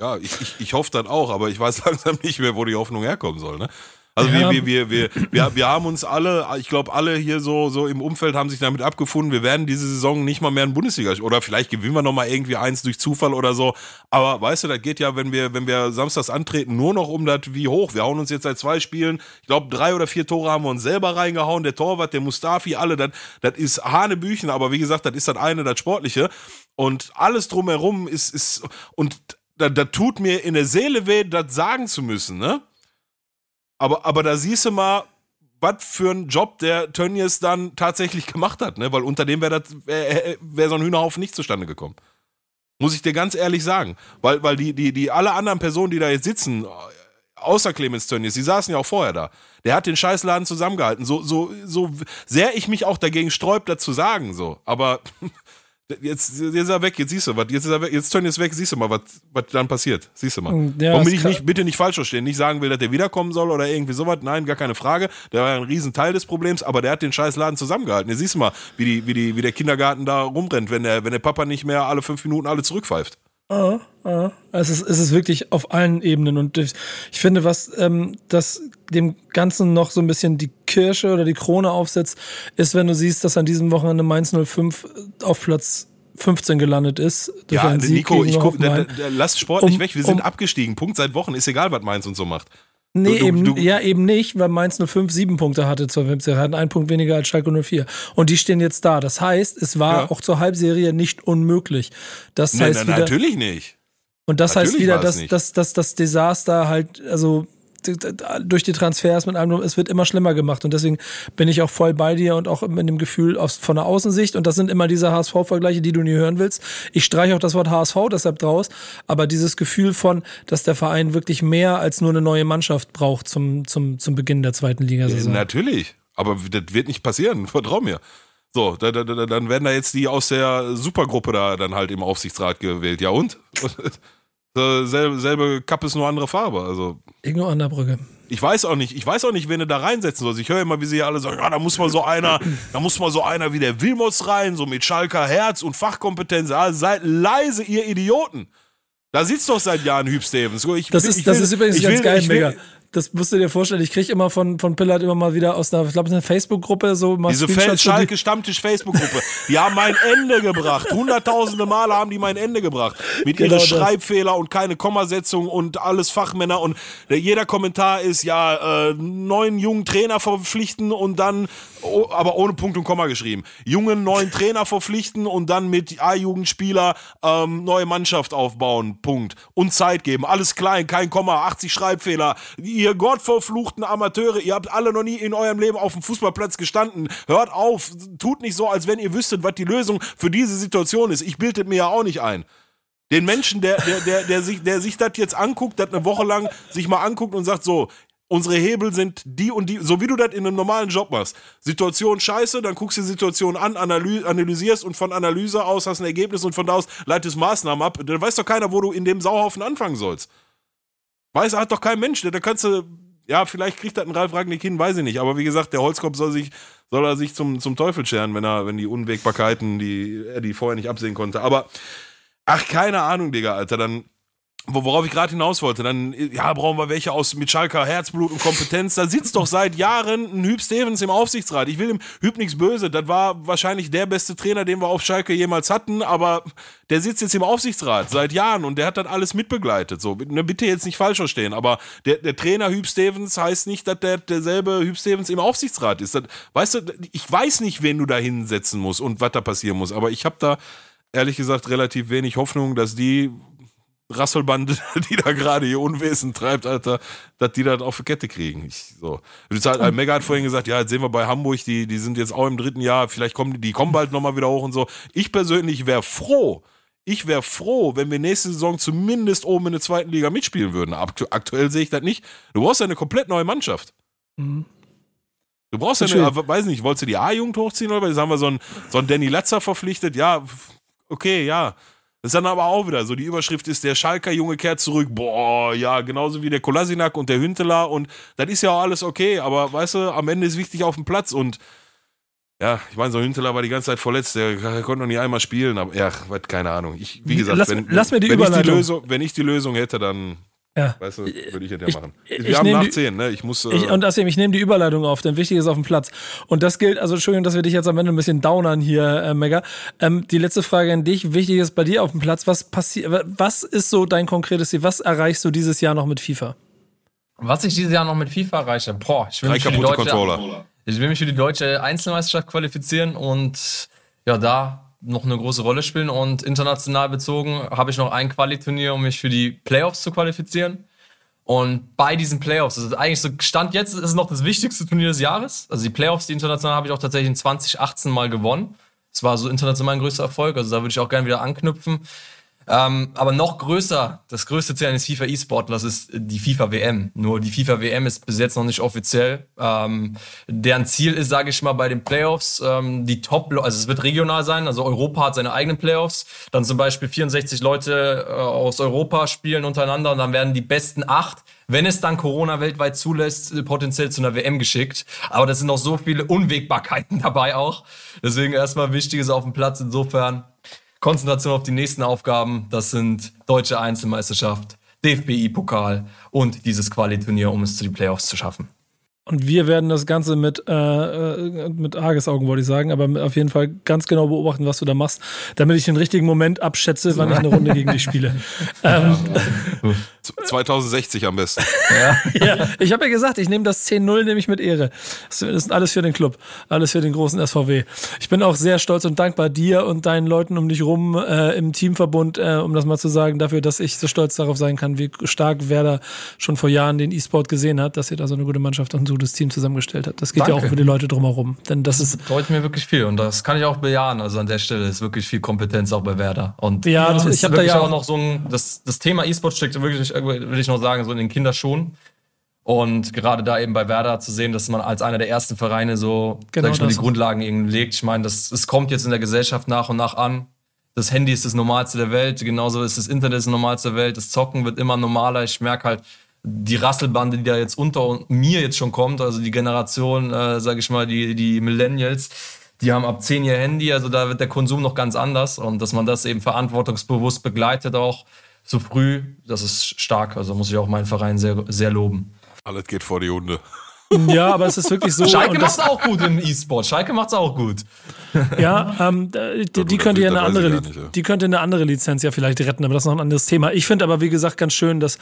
Ja, ich, ich, ich hoffe dann auch, aber ich weiß *laughs* langsam nicht mehr, wo die Hoffnung herkommen soll. Ne? Also ja. wir, wir, wir, wir, wir, haben uns alle, ich glaube alle hier so, so im Umfeld haben sich damit abgefunden, wir werden diese Saison nicht mal mehr in Bundesliga oder vielleicht gewinnen wir nochmal irgendwie eins durch Zufall oder so. Aber weißt du, das geht ja, wenn wir, wenn wir samstags antreten, nur noch um das wie hoch. Wir hauen uns jetzt seit zwei Spielen, ich glaube drei oder vier Tore haben wir uns selber reingehauen, der Torwart, der Mustafi, alle, das, das ist Hanebüchen, aber wie gesagt, das ist das eine, das Sportliche. Und alles drumherum ist, ist, und da, da tut mir in der Seele weh, das sagen zu müssen, ne? Aber, aber da siehst du mal, was für einen Job der Tönnies dann tatsächlich gemacht hat, ne? Weil unter dem wäre wär, wär so ein Hühnerhaufen nicht zustande gekommen. Muss ich dir ganz ehrlich sagen. Weil, weil die, die, die alle anderen Personen, die da jetzt sitzen, außer Clemens Tönnies, die saßen ja auch vorher da. Der hat den Scheißladen zusammengehalten. So, so, so sehr ich mich auch dagegen sträub, das zu sagen, so. Aber Jetzt, jetzt ist er weg, jetzt siehst du was. Jetzt ist er weg, jetzt Tony ist weg, siehst du mal, was, was dann passiert. Siehst du mal. Ja, Warum ich nicht, bitte nicht falsch verstehen, nicht sagen will, dass der wiederkommen soll oder irgendwie sowas. Nein, gar keine Frage. Der war ein Riesenteil des Problems, aber der hat den scheiß Laden zusammengehalten. Jetzt siehst du mal, wie, die, wie, die, wie der Kindergarten da rumrennt, wenn der, wenn der Papa nicht mehr alle fünf Minuten alle zurückpfeift. Ah, ah. Es, ist, es ist wirklich auf allen Ebenen und ich finde, was ähm, das dem Ganzen noch so ein bisschen die Kirsche oder die Krone aufsetzt, ist, wenn du siehst, dass an diesem Wochenende Mainz 05 auf Platz 15 gelandet ist. ja, Nico, ich guck, da, da, lass Sport um, nicht weg, wir sind um, abgestiegen. Punkt seit Wochen, ist egal, was Mainz und so macht. Nee, du, eben, du, ja, eben nicht, weil Mainz nur 5, 7 Punkte hatte zur Halbserie, hatten einen Punkt weniger als Schalke 04. Und die stehen jetzt da. Das heißt, es war ja. auch zur Halbserie nicht unmöglich. Das nee, heißt na, wieder, natürlich nicht. Und das natürlich heißt wieder, dass, dass, dass das Desaster halt, also durch die Transfers mit allem, es wird immer schlimmer gemacht. Und deswegen bin ich auch voll bei dir und auch in dem Gefühl aus, von der Außensicht. Und das sind immer diese HSV-Vergleiche, die du nie hören willst. Ich streiche auch das Wort HSV deshalb draus. Aber dieses Gefühl von, dass der Verein wirklich mehr als nur eine neue Mannschaft braucht zum, zum, zum Beginn der zweiten Liga-Saison. Natürlich. Aber das wird nicht passieren. *laughs* Vertrau mir. So, da, da, da, dann werden da jetzt die aus der Supergruppe da dann halt im Aufsichtsrat gewählt. Ja und? *laughs* selbe, selbe Kappe ist nur andere Farbe. Also. Ingo an der Brücke. Ich weiß auch nicht, ich weiß auch nicht, wen du da reinsetzen sollst. Ich höre immer, wie sie alle sagen, ja, da muss mal so einer, da muss mal so einer wie der Wilmots rein, so mit Schalker Herz und Fachkompetenz. Ja, seid leise, ihr Idioten. Da sitzt doch seit Jahren Hüb Stevens. Ich, das ist, das will, ist übrigens ganz will, geil, Mega das musst du dir vorstellen, ich kriege immer von, von Pillard immer mal wieder aus einer, ich glaube, einer Facebook-Gruppe so mal Diese Schalke Stammtisch Facebook-Gruppe, die haben mein Ende gebracht. Hunderttausende Male haben die mein Ende gebracht. Mit genau ihren Schreibfehler und keine Kommasetzung und alles Fachmänner und jeder Kommentar ist, ja, äh, neuen jungen Trainer verpflichten und dann, oh, aber ohne Punkt und Komma geschrieben. Jungen neuen Trainer verpflichten und dann mit A-Jugendspieler ähm, neue Mannschaft aufbauen. Punkt. Und Zeit geben. Alles klein, kein Komma, 80 Schreibfehler. Ihr gottverfluchten Amateure, ihr habt alle noch nie in eurem Leben auf dem Fußballplatz gestanden. Hört auf, tut nicht so, als wenn ihr wüsstet, was die Lösung für diese Situation ist. Ich bildet mir ja auch nicht ein. Den Menschen, der, der, der, der sich, der sich das jetzt anguckt, das eine Woche lang sich mal anguckt und sagt, so, unsere Hebel sind die und die, so wie du das in einem normalen Job machst. Situation scheiße, dann guckst du die Situation an, analysierst und von Analyse aus hast ein Ergebnis und von da aus leitest Maßnahmen ab. Dann weiß doch keiner, wo du in dem Sauhaufen anfangen sollst. Weiß halt doch kein Mensch. Da kannst du, ja, vielleicht kriegt das ein Ralf Ragnick hin, weiß ich nicht. Aber wie gesagt, der Holzkopf soll sich, soll er sich zum, zum Teufel scheren, wenn er, wenn die Unwägbarkeiten, die er die vorher nicht absehen konnte. Aber, ach, keine Ahnung, Digga, Alter, dann worauf ich gerade hinaus wollte, dann ja, brauchen wir welche aus mit Schalker Herzblut und Kompetenz. Da sitzt doch seit Jahren ein Hüb Stevens im Aufsichtsrat. Ich will dem Hüb nichts böse. Das war wahrscheinlich der beste Trainer, den wir auf Schalke jemals hatten, aber der sitzt jetzt im Aufsichtsrat seit Jahren und der hat das alles mitbegleitet. So, ne, bitte jetzt nicht falsch verstehen, aber der, der Trainer Hüb Stevens heißt nicht, dass der derselbe Hüb Stevens im Aufsichtsrat ist. Das, weißt du, ich weiß nicht, wen du da hinsetzen musst und was da passieren muss, aber ich habe da ehrlich gesagt relativ wenig Hoffnung, dass die Rasselbande, *laughs* die da gerade ihr Unwesen treibt, Alter, dass die das auf die Kette kriegen. Ich, so. Halt, Mega hat vorhin gesagt, ja, jetzt sehen wir bei Hamburg, die, die sind jetzt auch im dritten Jahr, vielleicht kommen die, die kommen bald nochmal wieder hoch und so. Ich persönlich wäre froh, ich wäre froh, wenn wir nächste Saison zumindest oben in der zweiten Liga mitspielen würden. Aktuell sehe ich das nicht. Du brauchst ja eine komplett neue Mannschaft. Mhm. Du brauchst ja eine, weiß nicht, wolltest du die A-Jugend hochziehen oder? Jetzt haben wir so einen, so einen Danny Latzer verpflichtet. Ja, okay, ja. Das ist dann aber auch wieder so, die Überschrift ist, der Schalker Junge kehrt zurück. Boah, ja, genauso wie der Kolasinak und der Hünteler und das ist ja auch alles okay, aber weißt du, am Ende ist wichtig auf dem Platz und ja, ich meine, so Hünteler war die ganze Zeit verletzt, der, konnte noch nie einmal spielen, aber ja, keine Ahnung. Ich, wie gesagt, lass, wenn, lass mir die wenn, Überleitung. Ich die Lösung, wenn ich die Lösung hätte, dann ja. Weißt du, würde ich ja ich, machen. Wir ich haben nach 10, ne? Ich muss. Äh ich, und außerdem, ich nehme die Überleitung auf, denn wichtig ist auf dem Platz. Und das gilt, also Entschuldigung, dass wir dich jetzt am Ende ein bisschen downern hier, äh, Mega. Ähm, die letzte Frage an dich. Wichtig ist bei dir auf dem Platz, was passiert, was ist so dein konkretes Ziel? Was erreichst du dieses Jahr noch mit FIFA? Was ich dieses Jahr noch mit FIFA erreiche? Boah, ich will, mich für, die deutsche, ich will mich für die deutsche Einzelmeisterschaft qualifizieren und ja, da noch eine große Rolle spielen. Und international bezogen habe ich noch ein Qualiturnier, um mich für die Playoffs zu qualifizieren. Und bei diesen Playoffs, ist eigentlich so, Stand jetzt ist es noch das wichtigste Turnier des Jahres. Also die Playoffs, die international, habe ich auch tatsächlich in 2018 mal gewonnen. Es war so international mein größter Erfolg, also da würde ich auch gerne wieder anknüpfen. Ähm, aber noch größer, das größte Ziel eines FIFA E-Sportlers ist die FIFA WM. Nur die FIFA WM ist bis jetzt noch nicht offiziell. Ähm, deren Ziel ist, sage ich mal, bei den Playoffs ähm, die Top, also es wird regional sein, also Europa hat seine eigenen Playoffs. Dann zum Beispiel 64 Leute äh, aus Europa spielen untereinander und dann werden die besten acht wenn es dann Corona weltweit zulässt, potenziell zu einer WM geschickt. Aber das sind noch so viele Unwägbarkeiten *laughs* dabei auch. Deswegen erstmal Wichtiges auf dem Platz. Insofern Konzentration auf die nächsten Aufgaben. Das sind Deutsche Einzelmeisterschaft, DFBI-Pokal und dieses Quali-Turnier, um es zu den Playoffs zu schaffen. Und wir werden das Ganze mit, äh, äh, mit Argusaugen, wollte ich sagen, aber auf jeden Fall ganz genau beobachten, was du da machst, damit ich den richtigen Moment abschätze, wann ich eine Runde gegen dich spiele. *laughs* ähm, 2060 am besten. Ja, *laughs* ja ich habe ja gesagt, ich nehme das 10-0 nämlich mit Ehre. Das ist alles für den Club, alles für den großen SVW. Ich bin auch sehr stolz und dankbar dir und deinen Leuten um dich rum äh, im Teamverbund, äh, um das mal zu sagen, dafür, dass ich so stolz darauf sein kann, wie stark Werder schon vor Jahren den E-Sport gesehen hat, dass ihr da so eine gute Mannschaft und gutes Team zusammengestellt hat. Das geht Danke. ja auch für die Leute drumherum. Denn das, das ist. Bedeutet mir wirklich viel und das kann ich auch bejahen. Also an der Stelle ist wirklich viel Kompetenz auch bei Werder. Und ja, das, ich habe da ja auch noch so ein, das, das Thema E-Sport steckt wirklich, will ich noch sagen, so in den Kinderschuhen. Und gerade da eben bei Werder zu sehen, dass man als einer der ersten Vereine so genau sag ich mal, die Grundlagen irgendwie legt. Ich meine, das, es kommt jetzt in der Gesellschaft nach und nach an. Das Handy ist das Normalste der Welt, genauso ist das Internet das Normalste der Welt. Das Zocken wird immer normaler. Ich merke halt, die Rasselbande, die da jetzt unter mir jetzt schon kommt, also die Generation, äh, sage ich mal, die, die Millennials, die haben ab 10 ihr Handy, also da wird der Konsum noch ganz anders und dass man das eben verantwortungsbewusst begleitet auch so früh, das ist stark. Also muss ich auch meinen Verein sehr, sehr loben. Alles geht vor die Hunde. Ja, aber es ist wirklich so. Schalke macht es auch gut im E-Sport. Schalke macht es auch gut. Ja, ähm, die, die könnte ja eine andere, nicht, ja. die könnte eine andere Lizenz ja vielleicht retten, aber das ist noch ein anderes Thema. Ich finde aber, wie gesagt, ganz schön, dass,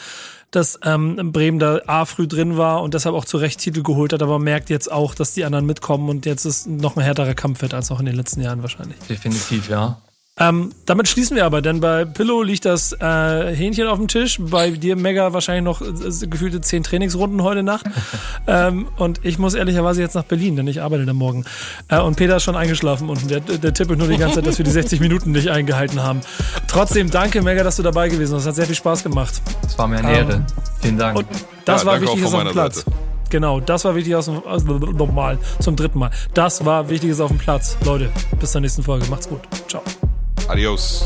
dass ähm, Bremen da A früh drin war und deshalb auch zu Recht Titel geholt hat, aber man merkt jetzt auch, dass die anderen mitkommen und jetzt ist noch ein härterer Kampf wird als noch in den letzten Jahren wahrscheinlich. Definitiv, ja. Ähm, damit schließen wir aber, denn bei Pillow liegt das äh, Hähnchen auf dem Tisch, bei dir Mega wahrscheinlich noch äh, gefühlte zehn Trainingsrunden heute Nacht. *laughs* ähm, und ich muss ehrlicherweise jetzt nach Berlin, denn ich arbeite da morgen. Äh, und Peter ist schon eingeschlafen und der, der tippelt nur die ganze Zeit, dass wir die 60 *laughs* Minuten nicht eingehalten haben. Trotzdem danke, Mega, dass du dabei gewesen bist. Es hat sehr viel Spaß gemacht. Es war mir eine Ehre. Ähm, Vielen Dank. Und das ja, war wichtig auf dem Platz. Seite. Genau, das war wichtig aus dem also nochmal zum dritten Mal. Das war wichtiges auf dem Platz. Leute, bis zur nächsten Folge. Macht's gut. Ciao. Adiós.